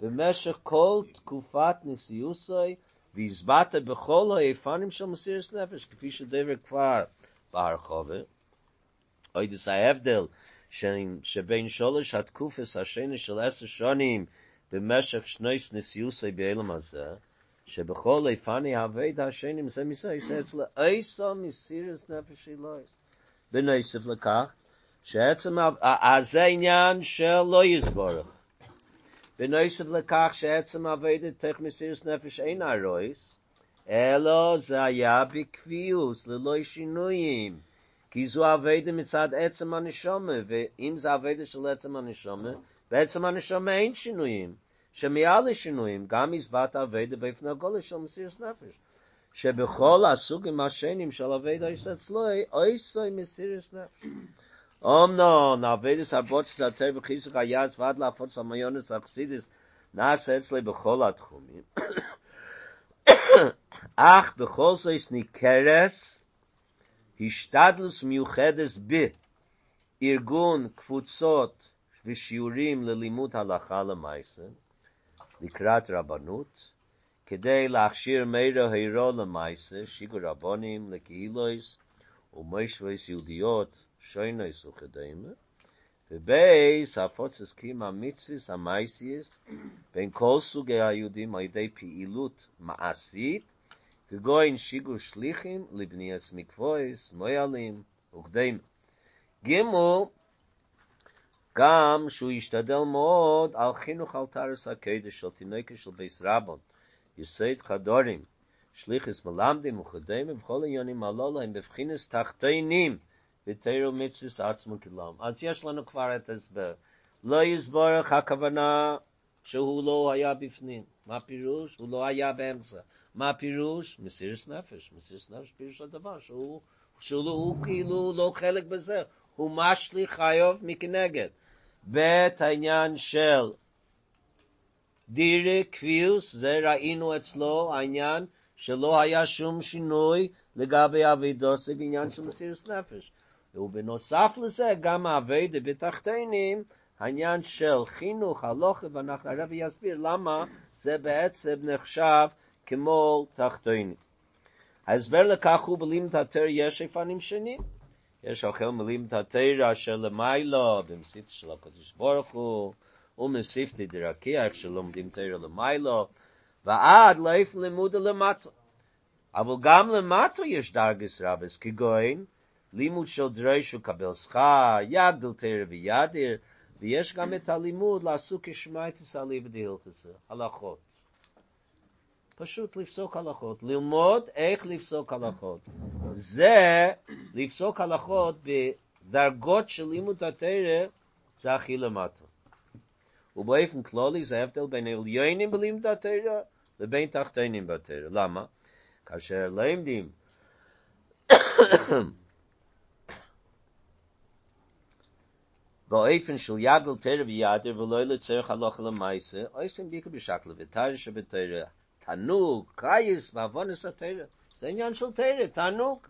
במשך כל תקופת נשיאוסי והסברת בכל האיפנים של מסירת נפש כפי שדבר כבר בהרחובה. אוי דס ההבדל שבין שלוש התקופס השני של עשר שונים במשך שניס נשיאוסי באילם הזה שבכל איפני הוויד השני זה מסי שאצל איסו מסירס נפש אלוהיס. בנוסף לכך, שעצם, אז זה עניין של לא יסבורך. בנוסף לכך שעצם הוויד תך מסירס נפש אין הרויס, אלא זה היה בקביעוס, ללא שינויים. כי זו הווידה מצד עצם הנשומה, ואם זה הווידה של עצם הנשומה, בעצם הנשומה אין שינויים. שמעל השינויים גם הסברת אביידה באופן הגולה של מסירת נפש. שבכל הסוגים השנים של אביידה יש אצלוי, אויסוי מסירת נפש. אומנון, אביידס הבוצס הצר בחיסוק היעץ ועד להפוץ המיונס אכסידיס נעשה אצלי בכל התחומים. אך בכל זאת יש ניכרס השתדלוס מיוחדס ב ארגון קבוצות ושיעורים ללימוד הלכה למעשה לקראת רבנות כדי להכשיר מידע הירו למעשה שיגו רבונים לקהילויס ומשויס יהודיות שוינויס וכדאימה ובייס הפוצס קימה מצוויס המייסיס בין כל סוגי היהודים על ידי פעילות מעשית כגוין שיגו שליחים לבניאס מקבויס, מויאלים וקדאים. גימו, גם שהוא ישתדל מאוד על חינוך על תרס הקדש של תינוקה של בייס רבון, יסייד חדורים, שליחס מלמדים וקדאים ובכל עניינים עלו להם בבחינס תחתינים, ותירו מצווס עצמו כלום. אז יש לנו כבר את הסבר. לא יסבורך הכוונה שהוא לא היה בפנים. מה פירוש? הוא לא היה באמצע. מה פירוש? מסירס נפש. מסירס נפש פירוש הדבר שהוא, שהוא הוא כאילו לא חלק בזה. הוא משליך חיוב מכנגד. בית העניין של דירי קביוס, זה ראינו אצלו העניין שלא היה שום שינוי לגבי אבידוסי בעניין של מסירס נפש. ובנוסף לזה גם העבודה בתחתינים, העניין של חינוך, הלוכה, ואנחנו הרב יסביר למה זה בעצם נחשב כמו תחתינים. ההסבר לכך הוא בלימוד התר יש איפנים שונים. יש אוכל מלימוד התר אשר למיילו, במסיפת של הקדוש ברוך הוא, ומסיפת דרכי, איך שלומדים תר למיילו, ועד לאיפה לימוד למטה. אבל גם למטה יש דרגס רבס, כגוין, לימוד של דרש וקבל שכר, יגדל תרא וידיר, ויש גם את הלימוד לעשו כשמייטס עלי בדהילכסה, הלכות. פשוט לפסוק הלכות, ללמוד איך לפסוק הלכות. זה לפסוק הלכות בדרגות של לימוד התרא, זה הכי למטה. ובאופן כללי זה הבדל בין עליונים בלימוד התרא לבין תחתינים בתרא. למה? כאשר למדים באופן של יגל תר ויאדר ולא לצריך הלוך למייסה, אויסם ביקר בשקל ותר שבתר, תענוג, קייס, ועוונס התרא. זה עניין של תרא, תענוג.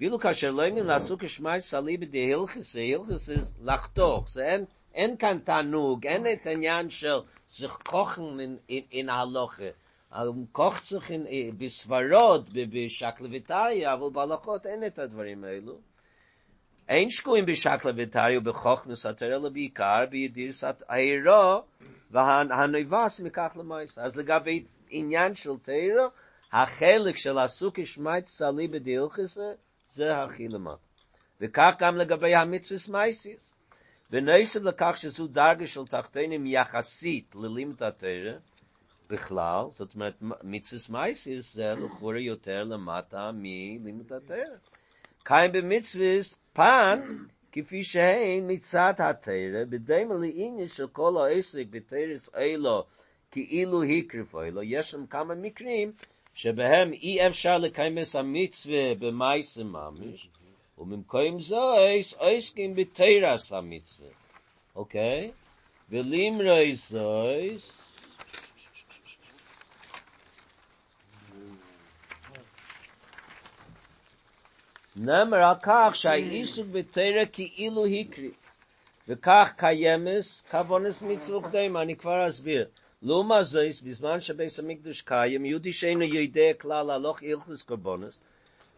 ואילו כאשר לא ימין לעסוק shmay סלי בדי הילכס, זה הילכס זה לחתוך, זה אין, אין כאן תענוג, אין את העניין של sich kochen in, in, a הלוכה. um kocht sich in eh, bisvarot be beshaklevitay aber balachot en et advarim elo ein shku in beshaklevitay be kochn satel be kar be dir sat ayro va han han vas le mais az le עניין של תירו, החלק של הסוכי שמי צלי בדילכסה, זה הכי למטה. וכך גם לגבי המצווס מייסיס. ונסב לכך שזו דרגה של תחתינים יחסית ללימוד התרא, בכלל, זאת אומרת, מצווס מייסיס זה לכאורה יותר למטה מלימוד התרא. קיים במצווס פן, כפי שהן מצד התרא, בדמה לעניין של כל העסק בתרס אילו, כאילו הקריפו אלו, יש שם כמה מקרים שבהם אי אפשר לקיים את המצווה במייס ממש, ובמקום זויס, עסקים בתרס המצווה. אוקיי? ולימרוי זויס, נאמר על כך שהאיסוק בתרא כאילו הקרי, וכך קיימס כבונס מצוות קדם, אני כבר אסביר. lo ma zeis bis man shbe is mit dus kayem yudi sheine yide klala loch ilkhus kobonus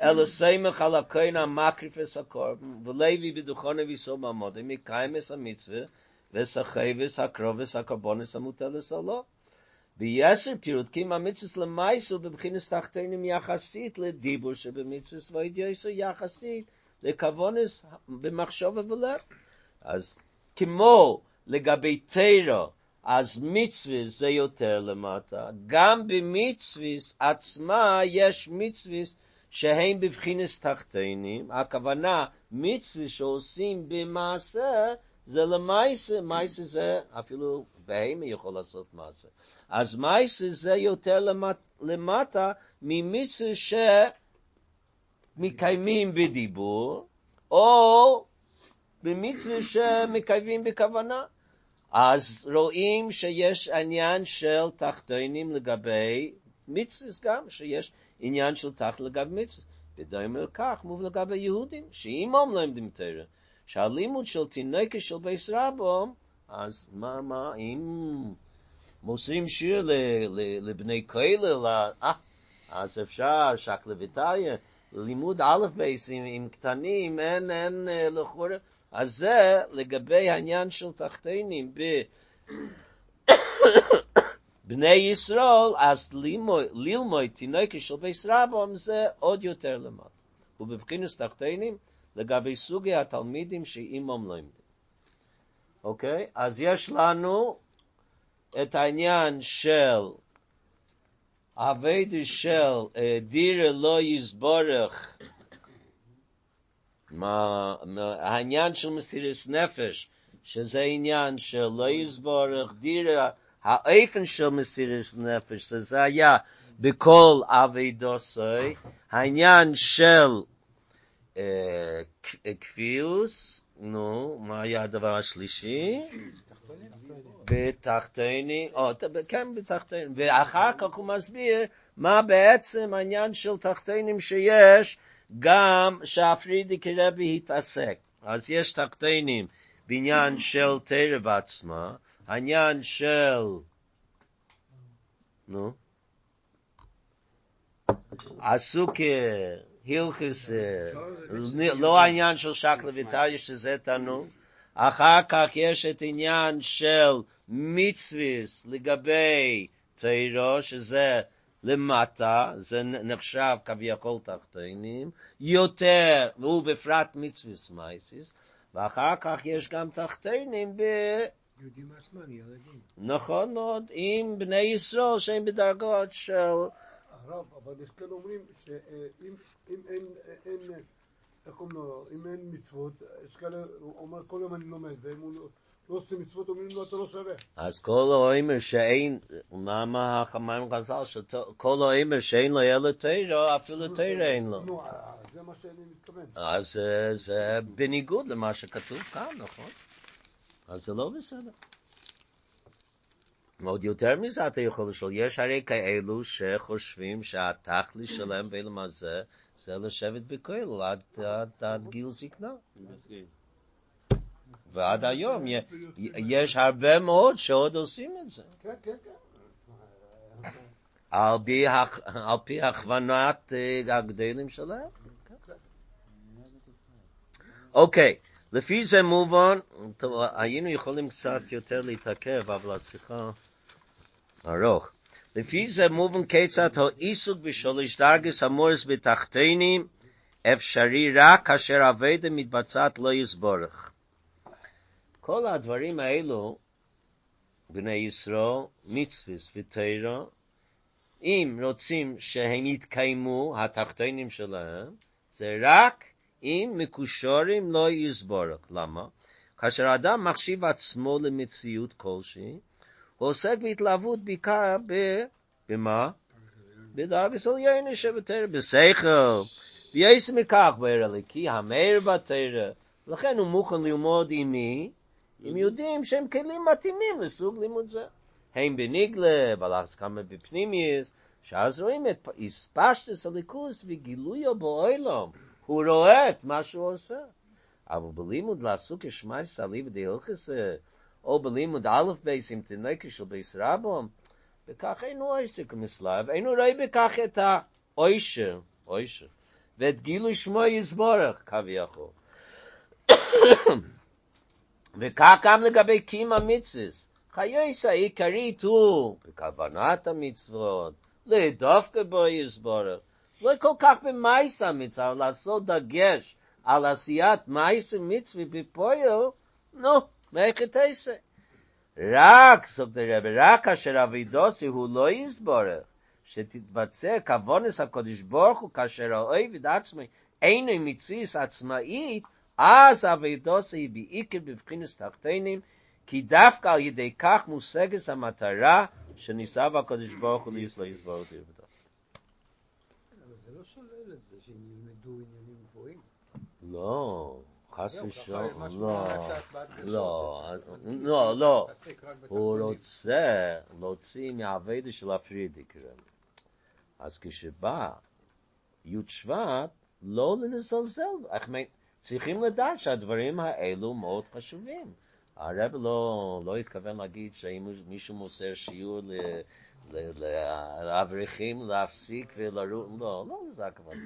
elo seime khala kayna makrifes a korb ve levi bi dukhane vi so ma mode mi kayem es a mitzve ves a khayves a kroves a kobonus a mutele solo bi yesh pirut kim a mitzis le mayso be beginne stachte im yachasit le dibo she be mitzis vayd yesh yachasit le kavones be machshove vo ler az kimo le gabei אז מצווס זה יותר למטה, גם במצווס עצמה יש מצווס שהן בבחינס תחתינים, הכוונה מצווס שעושים במעשה, זה למעשה, מעשה זה אפילו בהמה יכול לעשות מעשה. אז מייס זה יותר למטה ממיצו שמקיימים בדיבור, או במיצו שמקיימים בכוונה. אז רואים שיש עניין של תחתונים לגבי מצווס גם, שיש עניין של תחת לגב מצווס. ודומה לכך, מוב לגב היהודים, שאם הם לא עמדים תרא, שהלימוד של תינוקה של בייס רבו, אז מה, מה, אם מוסרים שיר לבני כהלל, אה, אז אפשר, שקלה וטליה, לימוד א' בייס עם, קטנים, אין, אין לכאורה, אז זה לגבי העניין של תחתינים ב... בני ישראל, אז ללמוד תינוקי של בייס רבום זה עוד יותר למד. ובבחינס תחתינים, לגבי סוגי התלמידים שאימם לא עמדים. אוקיי? אז יש לנו את העניין של אביידי של דירה לא יסבורך מה, העניין של מסיריס נפש, שזה עניין של לא יסבורך דירה, האופן של מסיריס נפש, שזה היה בכל אביידוסוי, העניין של כפיוס, נו, מה היה הדבר השלישי? בתחתני, או, כן, בתחתני, ואחר כך הוא מסביר מה בעצם העניין של תחתנים שיש גם שהפרידי כרבי התעסק. אז יש תחתנים בעניין של תרא בעצמה, העניין של, נו, עסוק הילכס, לא העניין של שקלה ויטליה שזה תנו, אחר כך יש את עניין של מצוויס לגבי תירו, שזה למטה, זה נחשב כביכול תחתינים, יותר, והוא בפרט מצוויס מייסיס, ואחר כך יש גם תחתינים ב... יהודים עצמם, ילדים. נכון מאוד, עם בני ישראל שהם בדרגות של... הרב, אבל יש כאלה אומרים שאם אין, איך קוראים לו, אם אין מצוות, יש כאלה, הוא אומר כל יום אני לומד, ואם הוא לא עושה מצוות, אומרים לו אתה לא שווה. אז כל האומר שאין, למה החמיים חז"ל, שכל האומר שאין לו ילד תרא, אפילו תרא אין לו. נו, זה מה שאני מתכוון. אז זה בניגוד למה שכתוב כאן, נכון? אז זה לא בסדר. עוד יותר מזה אתה יכול לשאול, יש הרי כאלו שחושבים שהתכלי שלהם ואילם הזה זה לשבת בכולל עד, עד, עד גיל זקנה. ועד היום יש הרבה מאוד שעוד עושים את זה. כן, כן, כן. על פי, על פי הכוונת הגדלים שלהם. אוקיי, לפי זה מובן, היינו יכולים קצת יותר להתעכב, אבל השיחה ארוך. לפי זה מובן כיצד העיסוק בשלוש דרגס המורס בתחתינים אפשרי רק כאשר אבדה מתבצעת לא יסבורך. כל הדברים האלו, בני ישראל, מצווס ותרא, אם רוצים שהם יתקיימו, התחתינים שלהם, זה רק אם מקושורים לא יסבורך. למה? כאשר אדם מחשיב עצמו למציאות כלשהי, הוא עוסק בהתלהבות בעיקר ב... במה? בדרגס עלייני שבתרא, בשכל. ויש מכך בעיר הליקי, המאיר בתרא. לכן הוא מוכן ללמוד עם מי? עם יהודים שהם כלים מתאימים לסוג לימוד זה. הם בניגלה, בלחץ כמה בפנימיוס, שאז רואים את הספשטס הליכוס וגילויו באוילום. הוא רואה את מה שהוא עושה. אבל בלימוד לעסוק ישמע סלי בדי הלכס, או בלימוד א' בייס עם תינוקי של בייס רבום, וכך אינו עסק מסלב, אינו רואה בכך את האוישר, אוישר, ואת גילוי שמו יסבורך, כביכול. וכך גם לגבי קים המצווס, חייס העיקרית הוא בכוונת המצוות, לדווקא בו יסבורך, לא כל כך במייס המצווה, לעשות דגש על עשיית מייס המצווה בפועל, נו, מאיך את עשה? רק, סוף דרב, רק כאשר אבידוסי הוא לא יסבורך, שתתבצע כבונס הקודש ברוך הוא כאשר האויב עצמי אינו מציס עצמאית, אז אבידוסי היא בעיקר בבחינס תחתינים, כי דווקא על ידי כך מושגת המטרה שניסה בקודש ברוך הוא ליס לא יסבורך דרבדו. אבל זה לא שולל את זה שהם ילמדו עניינים גבוהים. לא. חס ושלום, לא, לא, לא, לא, הוא רוצה להוציא מהעבודה של הפרידיקר. אז כשבא י' שבט, לא לזלזל, איך מי, צריכים לדעת שהדברים האלו מאוד חשובים. הרב לא, לא התכוון להגיד שאם מישהו מוסר שיעור לאברכים להפסיק ולרוץ, לא, לא זה הכוונה.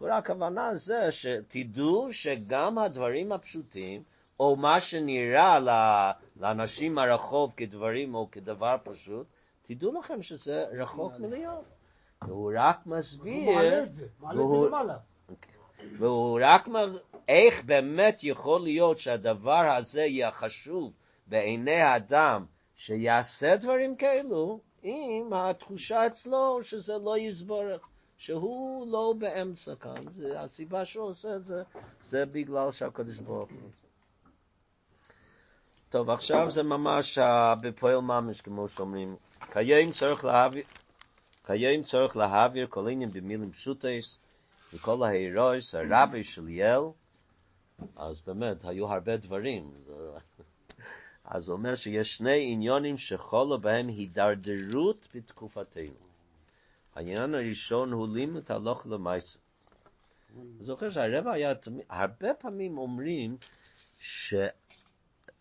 הכוונה זה שתדעו שגם הדברים הפשוטים, או מה שנראה לאנשים מהרחוב כדברים או כדבר פשוט, תדעו לכם שזה רחוק מלהיות. והוא רק מסביר... הוא מעלה את זה, מעלה את זה למעלה. והוא רק. איך באמת יכול להיות שהדבר הזה יהיה חשוב בעיני האדם שיעשה דברים כאלו, אם התחושה אצלו שזה לא יסבורך, שהוא לא באמצע כאן. הסיבה שהוא עושה את זה, זה בגלל שהקדוש ברוך הוא. טוב, עכשיו זה ממש בפועל ממש, כמו שאומרים. כיום צריך להעביר, כל עניין במילים פשוטס, וכל ההירויס, הרבי של יל, אז באמת, היו הרבה דברים. אז הוא אומר שיש שני עניונים שחולו בהם הידרדרות בתקופתנו. העניין הראשון הוא לימוד הלוך למעשה. זוכר שהרב היה, הרבה פעמים אומרים ש...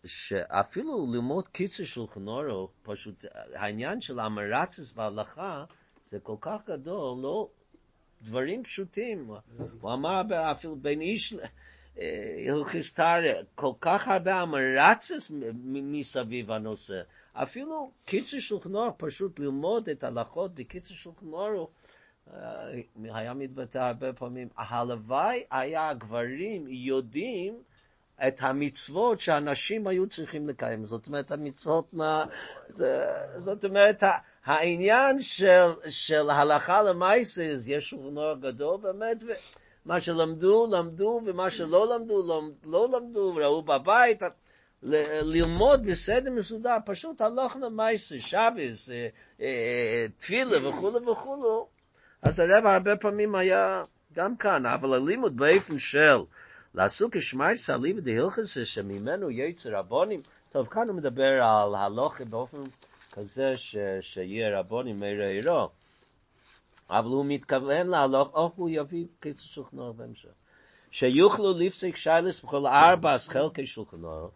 שאפילו ללמוד קיצר של חנורו, פשוט העניין של המרצס בהלכה זה כל כך גדול, לא דברים פשוטים. הוא אמר אפילו בין איש, הלכיס תרא, כל כך הרבה אמרצס מסביב הנושא. אפילו קיצר שולחן אור, פשוט ללמוד את ההלכות בקיצר שולחן אור, היה מתבטא הרבה פעמים, הלוואי היה הגברים יודעים את המצוות שאנשים היו צריכים לקיים. זאת אומרת, המצוות, מה, זאת אומרת, העניין של, של הלכה למעשה, יש שולחן אור גדול באמת, מה שלמדו, למדו, ומה שלא למדו, לא, למדו, ראו בבית, ללמוד בסדר מסודר, פשוט הלוך למעשה, שבס, תפילה וכו' וכו'. אז הרב הרבה פעמים היה גם כאן, אבל הלימוד באופן של לעסוק כשמייס הלימוד דהילכס שממנו יצא רבונים, טוב, כאן הוא מדבר על הלוך באופן כזה שיהיה רבונים מרע עירו. אבל הוא מתכוון להלוך, או הוא יביא קיצור שולחן אור בהמשך. שיוכלו לפסק שיילס בכל ארבע חלקי שולחן אור,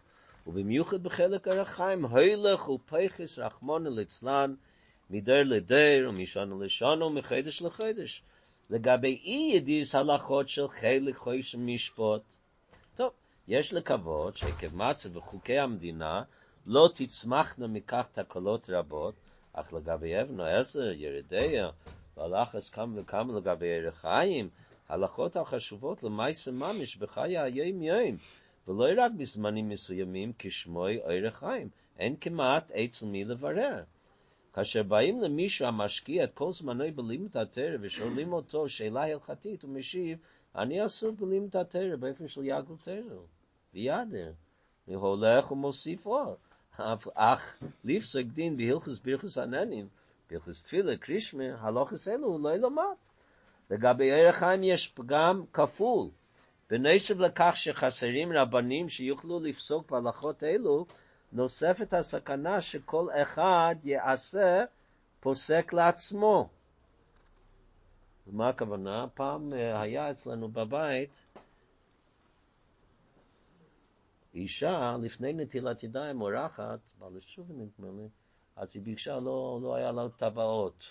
ובמיוחד בחלק הרחיים, הילך ופייחס רחמון ליצלן, מדר לדר ומשנה לשנה ומחדש לחדש. לגבי אי ידיס הלכות של חלק חויש משפוט. טוב, יש לקוות שעקב מצב בחוקי המדינה לא תצמחנה מכך תקלות רבות, אך לגבי אבן עשר, ירדיה, והלחס כמה וכמה לגבי ערך חיים, הלכות החשובות למעשה ממש בחיי היום יום, ולא רק בזמנים מסוימים כשמוי ערך חיים, אין כמעט אצל מי לברר. כאשר באים למישהו המשקיע את כל זמנו בלימוד התרא ושואלים אותו שאלה הלכתית, הוא משיב, אני עסוק בלימוד התרא באופן של יגל תרא, וידר. הוא הולך ומוסיף עוד. אך לפסק דין בהלכס ברכס עננים, בהלכס תפילה, קרישמה, הלוכס אלו הוא לא ילמד. לגבי ערך חיים יש פגם כפול. בנשב לכך שחסרים רבנים שיוכלו לפסוק בהלכות אלו, נוספת הסכנה שכל אחד יעשה פוסק לעצמו. מה הכוונה? פעם היה אצלנו בבית אישה לפני נטילת ידיים אורחת, בעל שוב נדמה לי, אז היא ביקשה, לא, לא היה לה טבעות.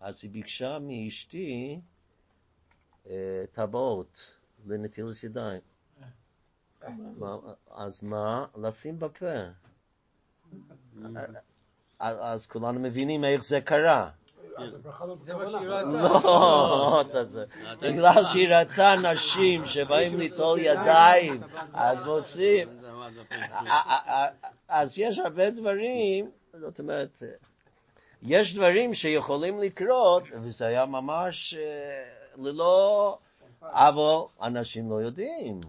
אז היא ביקשה מאשתי אה, טבעות לנטילת ידיים. אז מה? לשים בפה. אז כולנו מבינים איך זה קרה. לא, בגלל שהיא ראתה נשים שבאים ליטול ידיים, אז מוצאים. אז יש הרבה דברים, זאת אומרת, יש דברים שיכולים לקרות, וזה היה ממש ללא, אבל אנשים לא יודעים.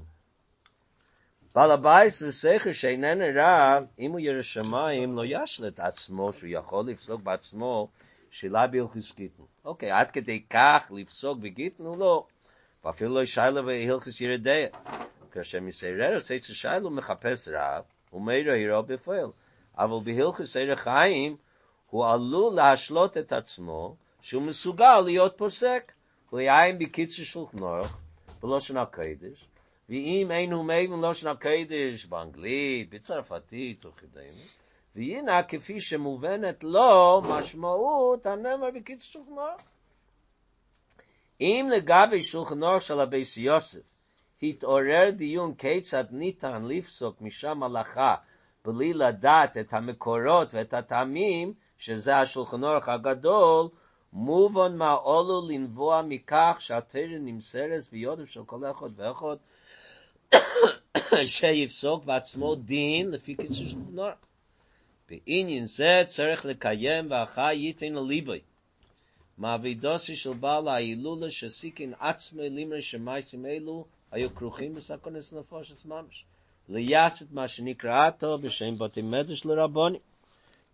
בעל הבייס ושכל שאיננו רב, אם הוא ירא שמיים, לא ישלה את עצמו, שהוא יכול לפסוק בעצמו, שאלה בהלכס גיטן. אוקיי, עד כדי כך לפסוק בגיטן הוא לא. ואפילו לא ישאלה בהלכס יורה דעה. כאשר מסיירר עושה את שיילה מחפש רב, הוא מאיר הירו בפועל. אבל בהלכס אורח חיים, הוא עלול להשלות את עצמו, שהוא מסוגל להיות פוסק, הוא יעיין בקיצר שולחן ערוך, בלושן הקדש, ואם אין הוא מבין לושן הקדש באנגלית, בצרפתית וכדומה, והנה כפי שמובנת לו משמעות הנאמר בקיצר שולחן ערוך. אם לגבי שולחן ערוך של הבייס יוסף, התעורר דיון כיצד ניתן לפסוק משם הלכה בלי לדעת את המקורות ואת הטעמים, שזה השולחן ערוך הגדול, מובן מה עולו לנבוע מכך שהתרא נמסרת ביודף של כל אחד ואחד, שיפסוק בעצמו דין לפי קיצור שולחן אורך. בעניין זה צריך לקיים והחי ייתן לליבוי. מעבידוסי של בעל ההילולה שסיקין עצמי לימרי שמייסים אלו היו כרוכים בסכונס נפושס ממש. ליאסת מה שנקרא אותו בשם בתי מדש לרבוני.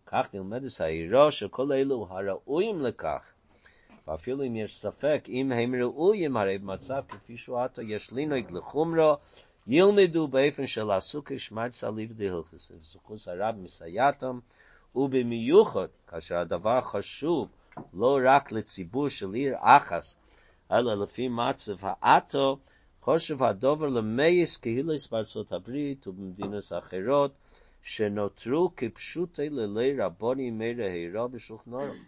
כך נלמדס העירו של כל אלו הראויים לכך. ואפילו אם יש ספק אם הם ראויים הרי במצב כפי שואתו יש לינויג לחומרו ילמדו באופן של עסוק שמעת סליב דהלכס וזכוס הרב מסייעתם ובמיוחד כאשר הדבר חשוב לא רק לציבור של עיר אחס אלא לפי מצב האטו חושב הדובר למייס קהילס בארצות הברית ובמדינות אחרות שנותרו כפשוטי לילי רבוני מירה הירה בשולחנורם.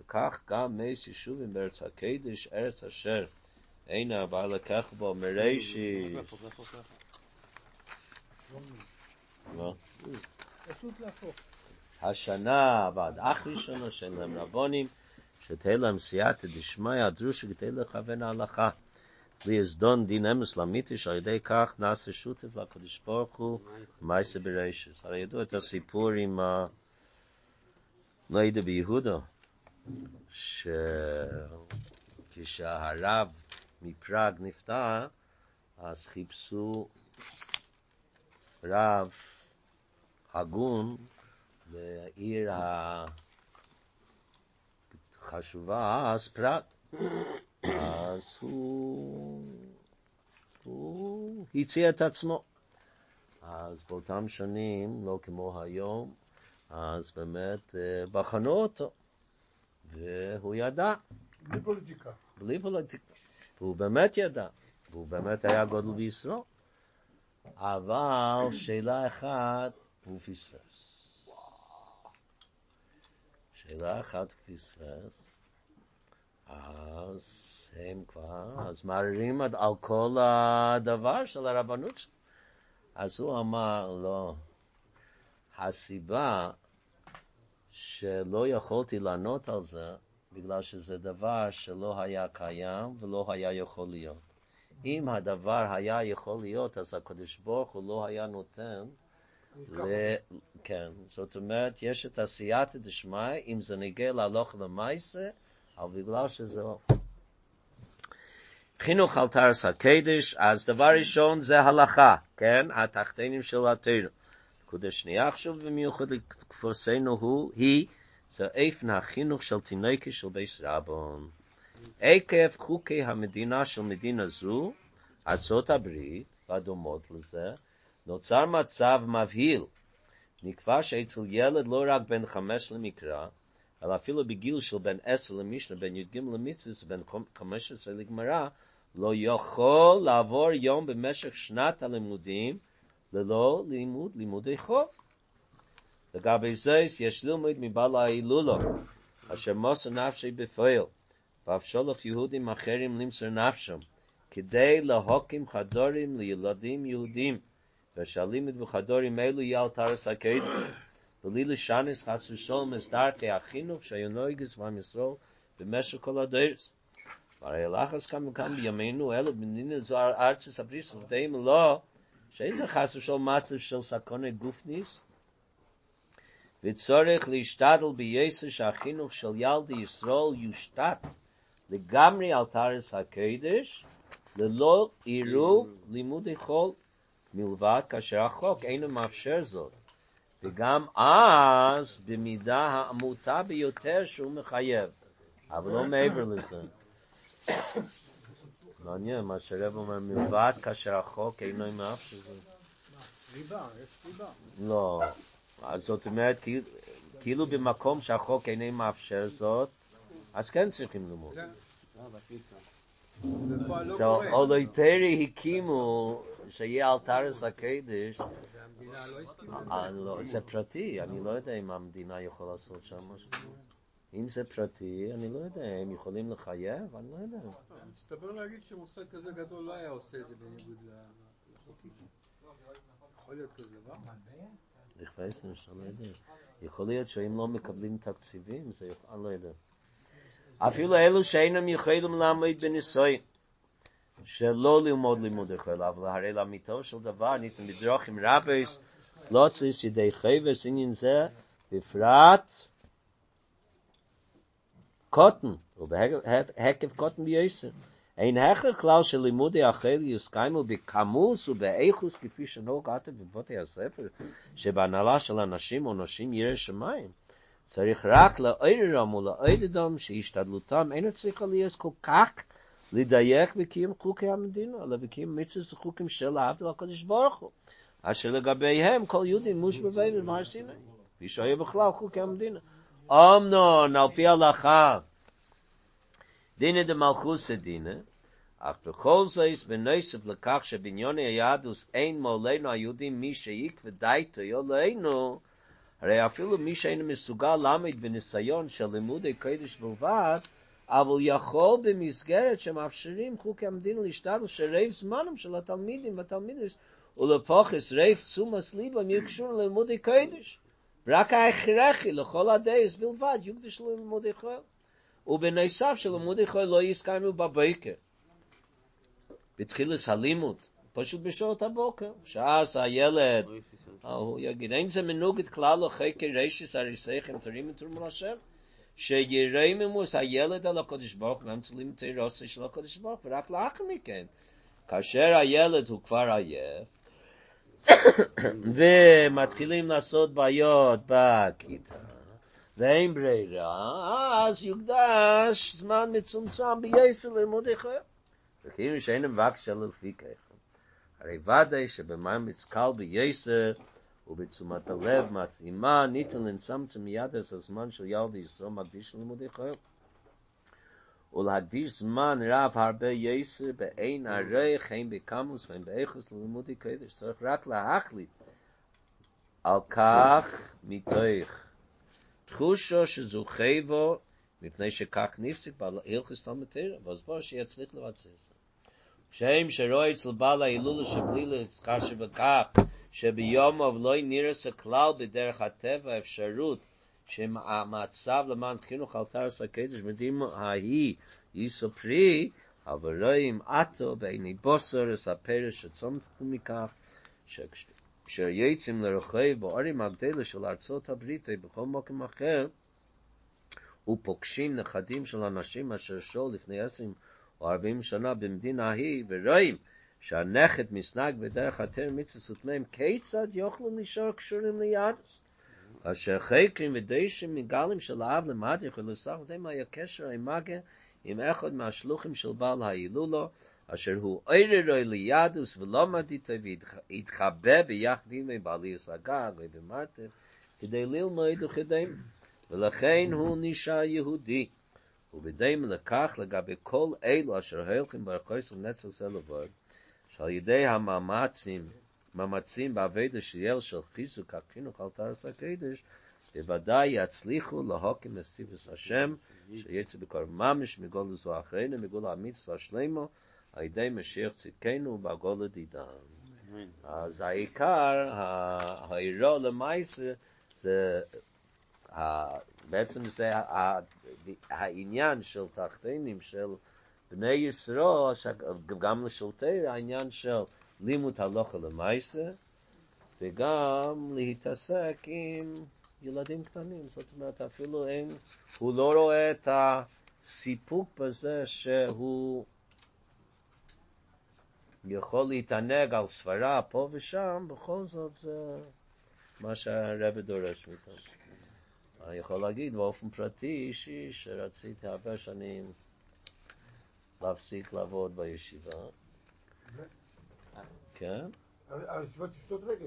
וכך גם מייס יישובים בארץ הקדש, ארץ אשר אין הבא לקח בו מראשי. השנה ועד אח ראשונו שאין להם רבונים, שתהיה להם סייעתא דשמיא, הדרוש כדי לכוון ההלכה. ויזדון דין אמס למיתיש, על ידי כך נעשה שותף לקדוש ברוך הוא, מייסה ברישס. הרי ידעו את הסיפור עם נוידה ביהודה, שכשהרב מפראג נפטר, אז חיפשו רב הגון בעיר החשובה אז פראג. אז הוא, הוא הציע את עצמו. אז באותם שנים, לא כמו היום, אז באמת בחנו אותו, והוא ידע. בלי פוליטיקה. בלי פוליטיקה. והוא באמת ידע, והוא באמת היה גודל בישראל. אבל שאלה אחת הוא פספס. שאלה אחת פספס, אז הם כבר, אז מערערים על כל הדבר של הרבנות. אז הוא אמר, לא, הסיבה שלא יכולתי לענות על זה, בגלל שזה דבר שלא היה קיים ולא היה יכול להיות. אם הדבר היה יכול להיות, אז הקדוש ברוך הוא לא היה נותן ל... כן, זאת אומרת, יש את עשייתא דשמיא, אם זה נגיע להלוך למעשה, אבל בגלל שזה. חינוך על תרס הקדש, אז דבר ראשון זה הלכה, כן? התחתינים של התרא. נקודה שנייה עכשיו במיוחד לכפרסנו הוא, היא, זה איפן החינוך של תינוקי של בייס רבון. עקב חוקי המדינה של מדינה זו, ארצות הברית, והדומות לזה, נוצר מצב מבהיל. נקבע שאצל ילד לא רק בן חמש למקרא, אל אפילו בגיל של בן עשר למישנה, בן י' גימל למיצס, בן קומשן של הגמרא, לא יכול לעבור יום במשך שנת הלימודים ללא לימוד לימודי חוק. לגבי זה יש לימוד מבעל ההילולו, אשר מוסר נפשי בפועל, ואף שולח יהודים אחרים למסר נפשם, כדי להוקים חדורים לילדים יהודים, ושאלים את בחדורים אלו יהיה תרס הקדוש. בלי לשנס חס ושלום את דרכי החינוך שהיו נויגס ועם ישראל במשך כל הדרס. הרי לחס כאן וכאן בימינו אלו בנינו זו ארצס הבריס ודאים לא שאין זה חס ושלום מסר של סקוני גופניס וצורך להשתדל בייסר שהחינוך של ילדי ישראל יושתת לגמרי על תרס הקדש ללא עירוב לימודי חול מלבד כאשר החוק אינו מאפשר זאת וגם אז במידה העמותה ביותר שהוא מחייב אבל לא מעבר לזה מעניין, מה שרב אומר מלבד כאשר החוק אינו מאפשר זה. ריבה, יש ריבה. לא, אז זאת אומרת, כאילו במקום שהחוק אינו מאפשר זאת, אז כן צריכים ללמוד. בפועל לא קורה. אולויטרי הקימו שיהיה הקדש, לא הסכימה לזה. אה, לא, זה פרטי, אני לא יודע אם המדינה יכולה לעשות שם משהו. אם זה פרטי, אני לא יודע, הם יכולים לחייב? אני לא יודע. מסתבר להגיד שמוסד כזה גדול לא היה עושה את זה בניגוד לחוקים. יכול להיות כזה דבר? אני לא יודע. יכול להיות שאם לא מקבלים תקציבים, זה יכול, אני לא יודע. אפילו אלו שאינם יכולים לעמוד בניסוי, שלא ללמוד לימוד אחד, אבל הרי לאמיתו של דבר ניתן בדרוכים רבייס, לא צריך ידי חייבס עניין זה, בפרט קוטן, ובהקף קוטן ביוסר. אין הכר כלל של לימודי החל יוסקיימו בכמוס ובאיכוס כפי שנהוג עתה בבתי הספר, שבהנהלה של אנשים או נשים ירא שמיים. צריך רק לאוירם ולאוידדם שהשתדלותם אינה צריכה להיות כל כך לדייק בקיום חוקי המדינה, אלא בקיום מצוות וחוקים של להבדיל הקדוש ברוך הוא, אשר לגביהם כל יהודי מושבבי במהר סיני, שהיה בכלל חוקי המדינה. אמנון, על פי ההלכה, דינא דמלכוסא דינא, אך בכל זאת בנוסף לכך שבעניוני היהדוס אין מעולנו היהודים מי שיקבע דייתו יולנו, הרי אפילו מי שאינו מסוגל למד בניסיון של לימודי קודש בלבד, אבל יכול במסגרת שמאפשרים חוקי המדינה להשתדל שרב זמנם של התלמידים והתלמידות ולפוחס רב תשומס ליבם יקשור ללימודי קודש. רק ההכרחי לכל הדייס בלבד יוקדש ללימודי חול. ובנוסף שלימודי חול לא יסקיימו בבוקר. בתחילת הלימוד, פשוט בשעות הבוקר, שאז הילד, הוא יגיד, אין זה מנוגד כלל לחקר רשס הריסייכם תורים ותרומו לשם? שיראה ממוס הילד על הקודש ברוך הוא, נמצלים את הרוסי של הקודש ברוך הוא, ורק לאחר מכן, כאשר הילד הוא כבר עייף, ומתחילים לעשות בעיות בכיתה, ואין ברירה, אז יוקדש זמן מצומצם בייסר לימודי חייו. וכאילו שאין מבקש על לפי ככה. הרי ודאי שבמאמץ קל בייסר ובתשומת הלב מעצימה ניתן לצמצם מיד את הזמן של ילד ישראל מקדיש ללימודי חייו. ולהקדיש זמן רב הרבה יסר באין ערך, הן בקמוס והן באיכוס ללימודי קדש. צריך רק להחליט על כך מתוך תחושו שזוכה בו, מפני שכך נפסק בעל הלכס תלמוד תרא, ואז בוא שיצליח לבצע את זה. שם שרואה אצל בעל ההילולה שבלי להצחר שבכך, שביום לא נראה כלל בדרך הטבע אפשרות שהמצב למען חינוך על תרס הקדש מדהים ההיא יישא פרי, אבל רואים עתו בעיני בוסר את הפרש שצומתו מכך, שכאשר יצאים לרחוב בערים הגדלה של ארצות הברית או בכל מקום אחר, ופוגשים נכדים של אנשים אשר שואו לפני עשרים או ארבעים שנה במדינה ההיא, ורואים שהנכד מסנג בדרך התר מצווה סותמיהם, כיצד יוכלו נשאר קשורים ליהדוס? אשר חקרים ודיישים מגלים של האב למדריך ולסך ודאי היה קשר עם מגה עם אחד מהשלוחים של בעל ההילולו, אשר הוא עררוי ליהדוס ולא מדיתו והתחבא ביחד עמי בעליוס הגג ובמרתף כדי ללמוד וכדי ולכן הוא נשאר יהודי. ובדיים לכך לגבי כל אלו אשר הולכים ברכוס ונצל זה לבד, שעל ידי המאמצים, מאמצים בעבד השייל של חיזוק החינוך על תרס הקדש, בוודאי יצליחו להוקם לסיבוס השם, שיצא בקור ממש מגול זו אחרינו, מגול המצווה השלמו, על ידי משיח צדקנו ובגול לדידם. אז העיקר, האירו למעשה, זה בעצם זה העניין של תחתינים, של בני ישראל, גם לשלטי העניין של לימוד הלכה למעשה, וגם להתעסק עם ילדים קטנים. זאת אומרת, אפילו אין, הוא לא רואה את הסיפוק בזה שהוא יכול להתענג על סברה פה ושם, בכל זאת זה מה שהרבא דורש מאיתנו. אני יכול להגיד באופן פרטי אישי שרציתי הרבה שנים להפסיק לעבוד בישיבה. כן? הישיבה תפשוט רגל.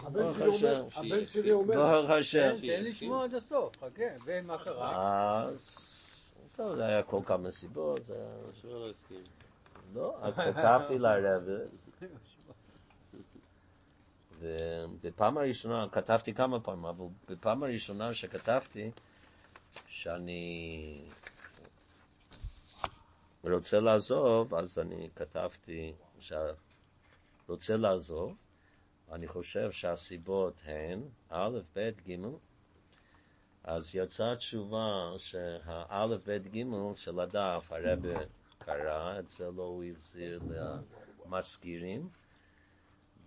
הבן שלי אומר, השם. הבן שלי אומר, ברוך השם. תן תן לשמוע עד הסוף, חכה, ומה קרה? אז, טוב, זה היה כל כמה סיבות, זה היה... לא, אז כתבתי לרבי, ובפעם הראשונה, כתבתי כמה פעמים, אבל בפעם הראשונה שכתבתי, שאני רוצה לעזוב, אז אני כתבתי שרוצה לעזוב, אני חושב שהסיבות הן א', ב', ג', אז יצאה תשובה שהאלף, ב', ג' של הדף, הרבי קרא, את זה לא הוא החזיר למזכירים,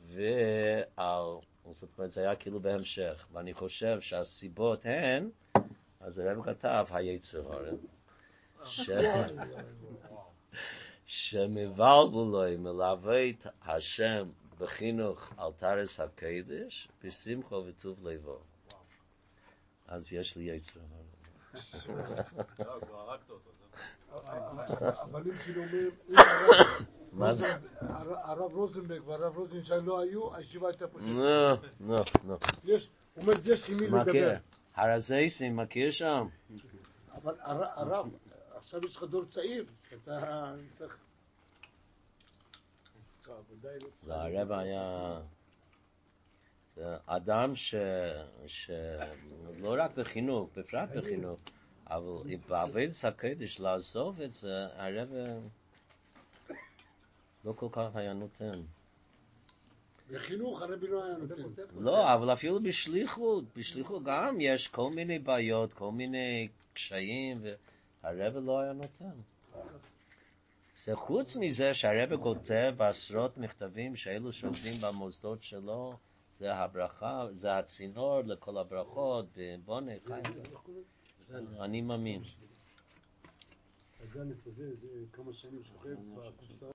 ועל, זאת אומרת, זה היה כאילו בהמשך, ואני חושב שהסיבות הן, אז הרב כתב, היצר הרב. שמבלבלוי מלווה את השם בחינוך על תרס הקדש, בשמחו וטוב לבו. אז יש לי יצר הרב. הבנים שלי אומרים, אם הרב- רוזנברג והרב רוזנשטיין לא היו, הישיבה הייתה פשוט. נו, נו. יש, הוא אומר, יש עם מי לדבר. מכיר. הר הזייסים, מכיר שם? אבל הר- הרב, עכשיו יש לך דור צעיר, שאתה צריך... לא צריך. זה הרב היה... זה אדם ש... ש... לא רק בחינוך, בפרט בחינוך, אבל בעבודת הקודש לעזוב את זה, הרב לא כל כך היה נותן. בחינוך הרבי לא היה נותן. לא, אבל אפילו בשליחות, בשליחות גם יש כל מיני בעיות, כל מיני קשיים, והרב לא היה נותן. זה חוץ מזה שהרב כותב בעשרות מכתבים שאלו שעובדים במוסדות שלו, זה הברכה, זה הצינור לכל הברכות, ובונה חיים. אני מאמין. אז זה הנס הזה, זה כמה שנים שוכב בקופסה.